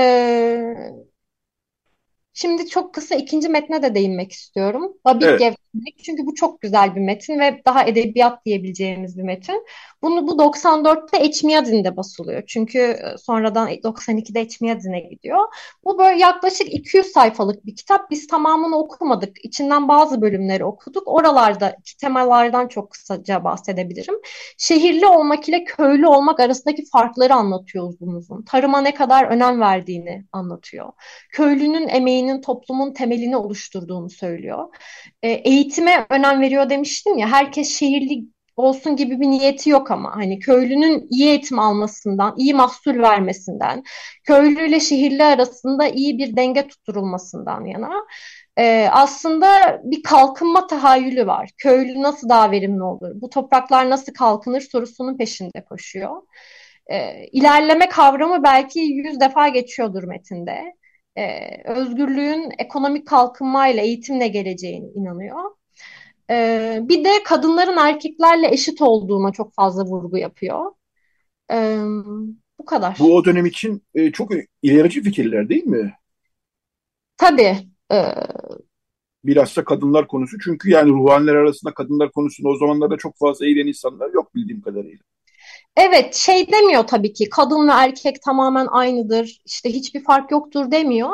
Şimdi çok kısa ikinci metne de değinmek istiyorum. Babik Evet. Gevşemek. Çünkü bu çok güzel bir metin ve daha edebiyat diyebileceğimiz bir metin. Bunu bu 94'te Eçmiyadin'de basılıyor. Çünkü e, sonradan 92'de Eçmiyadin'e gidiyor. Bu böyle yaklaşık 200 sayfalık bir kitap. Biz tamamını okumadık. İçinden bazı bölümleri okuduk. Oralardaki temalardan çok kısaca bahsedebilirim. Şehirli olmak ile köylü olmak arasındaki farkları anlatıyor uzun uzun. Tarıma ne kadar önem verdiğini anlatıyor. Köylünün emeğinin toplumun temelini oluşturduğunu söylüyor. E, eğitime önem veriyor demiştim ya. Herkes şehirli olsun gibi bir niyeti yok ama hani köylünün iyi eğitim almasından, iyi mahsul vermesinden, köylüyle şehirli arasında iyi bir denge tutturulmasından yana e, aslında bir kalkınma tahayyülü var. Köylü nasıl daha verimli olur? Bu topraklar nasıl kalkınır sorusunun peşinde koşuyor. E, ilerleme kavramı belki yüz defa geçiyordur metinde. E, özgürlüğün ekonomik kalkınmayla, eğitimle geleceğine inanıyor. E, bir de kadınların erkeklerle eşit olduğuna çok fazla vurgu yapıyor. E, bu kadar. Bu o dönem için e, çok ilerici fikirler değil mi? Tabii. E, Bilhassa kadınlar konusu. Çünkü yani ruhaniler arasında kadınlar konusunda o zamanlarda çok fazla eğilen insanlar yok bildiğim kadarıyla. Evet, şey demiyor tabii ki kadın ve erkek tamamen aynıdır, işte hiçbir fark yoktur demiyor.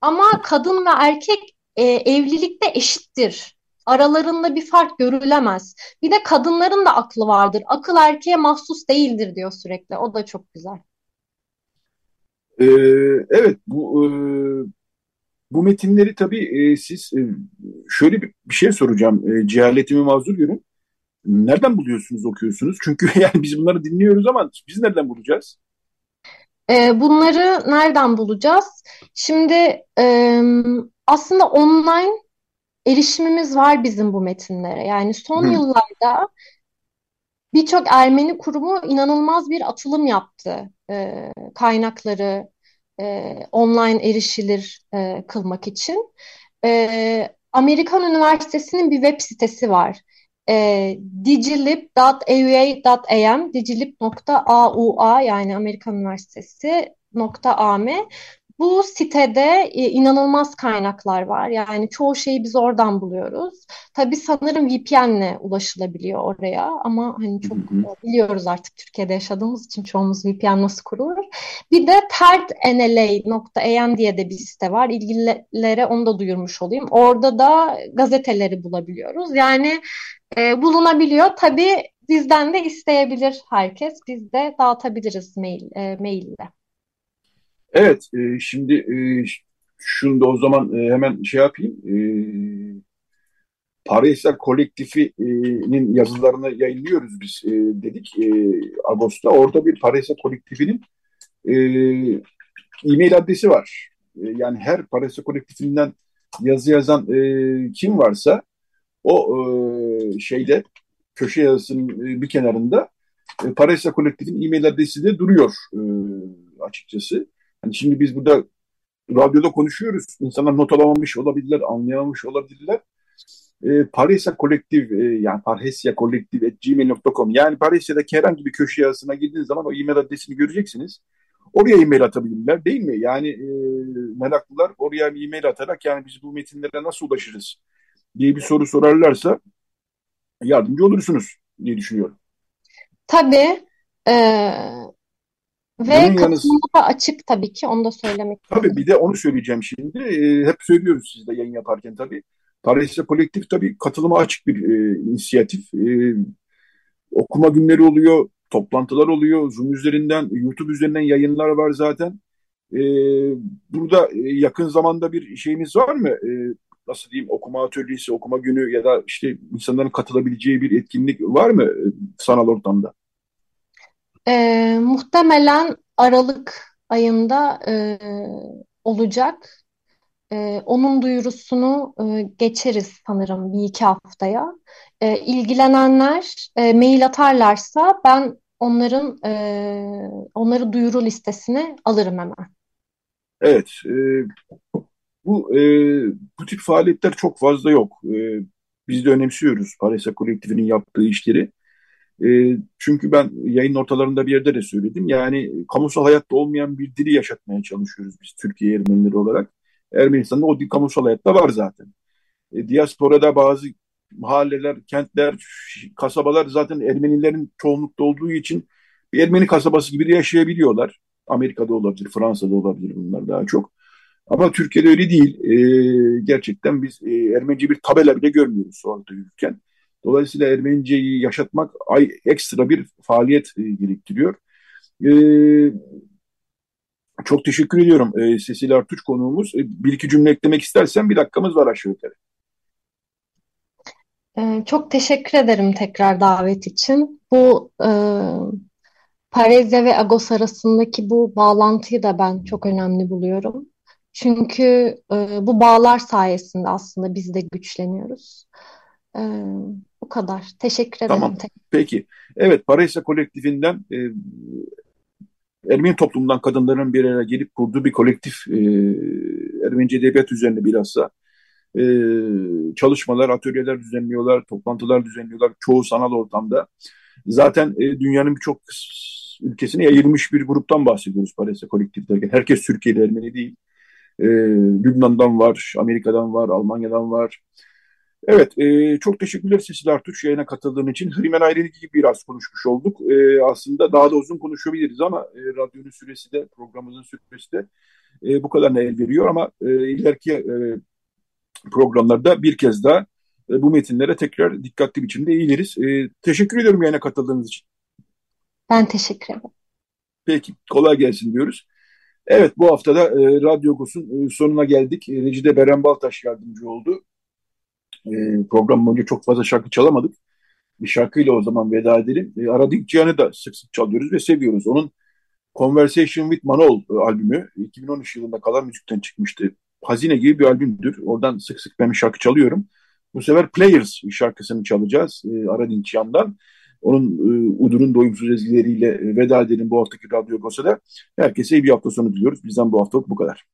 Ama kadın ve erkek e, evlilikte eşittir. Aralarında bir fark görülemez. Bir de kadınların da aklı vardır. Akıl erkeğe mahsus değildir diyor sürekli. O da çok güzel. Ee, evet bu e, bu metinleri tabii e, siz e, şöyle bir, bir şey soracağım. E, cehaletimi mazur görün. Nereden buluyorsunuz, okuyorsunuz? Çünkü yani biz bunları dinliyoruz ama biz nereden bulacağız? E, bunları nereden bulacağız? Şimdi e, aslında online erişimimiz var bizim bu metinlere. Yani son Hı. yıllarda birçok Ermeni kurumu inanılmaz bir atılım yaptı. E, kaynakları e, online erişilir e, kılmak için. E, Amerikan Üniversitesi'nin bir web sitesi var. E, digilib.aua.am digilib.aua yani Amerikan Üniversitesi .am bu sitede e, inanılmaz kaynaklar var. Yani çoğu şeyi biz oradan buluyoruz. Tabii sanırım VPN'le ulaşılabiliyor oraya ama hani çok Hı hı. biliyoruz artık Türkiye'de yaşadığımız için çoğumuz VPN nasıl kurulur. Bir de tertnla.am diye de bir site var. İlgililere onu da duyurmuş olayım. Orada da gazeteleri bulabiliyoruz. Yani e, bulunabiliyor. Tabii bizden de isteyebilir herkes. Biz de dağıtabiliriz mail, e, maille. Evet, e, şimdi e, şunu da o zaman e, hemen şey yapayım. E, Parahisar Kolektifi'nin yazılarını yayınlıyoruz biz e, dedik e, Ağustos'ta. Orada bir Parahisar Kolektifi'nin e, e-mail adresi var. E, yani her Parahisar Kolektifi'nden yazı yazan e, kim varsa o e, şeyde köşe yazısının e, bir kenarında E, Paresa Kolektif'in e-mail adresi de duruyor e, açıkçası. Yani şimdi biz burada radyoda konuşuyoruz. İnsanlar not alamamış olabilirler, anlayamamış olabilirler. E, Paresa Kolektif, e, yani Parhesia Kolektif gmail.com yani Parhesya'daki herhangi bir köşe yazısına girdiğiniz zaman o e-mail adresini göreceksiniz. Oraya e-mail atabilirler değil mi? Yani e, meraklılar oraya bir e-mail atarak yani biz bu metinlere nasıl ulaşırız diye bir soru sorarlarsa yardımcı olursunuz diye düşünüyorum. Tabii. Ee, ve katılımda da açık tabii ki onu da söylemek Tabii bir de onu söyleyeceğim şimdi. Ee, hep söylüyoruz siz de yayın yaparken tabii. Paris'te kolektif tabii katılıma açık bir e, inisiyatif. E, okuma günleri oluyor, toplantılar oluyor. Zoom üzerinden, YouTube üzerinden yayınlar var zaten. E, burada yakın zamanda bir şeyimiz var mı? E, nasıl diyeyim okuma atölyesi, okuma günü ya da işte insanların katılabileceği bir etkinlik var mı e, sanal ortamda? E, muhtemelen Aralık ayında e, olacak. E, onun duyurusunu e, geçeriz sanırım bir iki haftaya. E, ilgilenenler e, mail atarlarsa ben onların e, onları duyuru listesine alırım hemen. Evet, e, bu e, bu tip faaliyetler çok fazla yok. E, biz de önemsiyoruz Paresa Kolektifinin yaptığı işleri. E, çünkü ben yayın ortalarında bir yerde de söyledim. Yani kamusal hayatta olmayan bir dili yaşatmaya çalışıyoruz biz Türkiye Ermenileri olarak. Ermenistan'da o dil kamusal hayatta var zaten. E, diasporada bazı mahalleler, kentler, kasabalar zaten Ermenilerin çoğunlukta olduğu için bir Ermeni kasabası gibi yaşayabiliyorlar. Amerika'da olabilir, Fransa'da olabilir bunlar daha çok. Ama Türkiye'de öyle değil. E, gerçekten biz e, Ermenice bir tabela bile görmüyoruz sokakta yürürken. Dolayısıyla Ermeniceyi yaşatmak ay ekstra bir faaliyet e, gerektiriyor. E, çok teşekkür ediyorum e, Sesil Artuç konuğumuz. E, bir iki cümle eklemek istersen bir dakikamız var aşağı yukarı. E, çok teşekkür ederim tekrar davet için. Bu e, Parezya ve Agos arasındaki bu bağlantıyı da ben çok önemli buluyorum. Çünkü e, bu bağlar sayesinde aslında biz de güçleniyoruz. E, bu kadar. Teşekkür ederim. Tamam. Peki. Evet, Paraysa kolektifinden e, Ermeni toplumundan kadınların bir araya gelip kurduğu bir kolektif e, Ermenice edebiyat üzerine bilhassa e, çalışmalar, atölyeler düzenliyorlar, toplantılar düzenliyorlar çoğu sanal ortamda. Zaten e, dünyanın birçok ülkesine yayılmış bir gruptan bahsediyoruz Paraysa kolektif derken. Herkes Türkiye'li Ermeni değil. E, Lübnan'dan var, Amerika'dan var, Almanya'dan var. Evet, e, çok teşekkürler Sesil Artuç yayına katıldığın için. Hrimen Ayrılık gibi biraz konuşmuş olduk. E, aslında daha da uzun konuşabiliriz ama e, radyonun süresi de, programımızın süresi de e, bu kadarına el veriyor. Ama e, ileriki e, programlarda bir kez daha e, bu metinlere tekrar dikkatli biçimde eğiliriz. E, teşekkür ediyorum yayına katıldığınız için. Ben teşekkür ederim. Peki, kolay gelsin diyoruz. Evet, bu haftada e, Radyo Gos'un e, sonuna geldik. E, Recide Beren Baltaş yardımcı oldu. E, program boyunca çok fazla şarkı çalamadık. Bir şarkıyla o zaman veda edelim. E, Aradik Cihan'ı da sık sık çalıyoruz ve seviyoruz. Onun Conversation with Manol e, albümü 2013 yılında Kalan Müzik'ten çıkmıştı. Hazine gibi bir albümdür. Oradan sık sık ben bir şarkı çalıyorum. Bu sefer Players şarkısını çalacağız e, Aradin Cihan'dan. Onun e, Udur'un doyumsuz ezgileriyle e, veda edelim bu haftaki Radyo Gosa'da. Herkese iyi bir hafta sonu diliyoruz. Bizden bu haftalık bu kadar.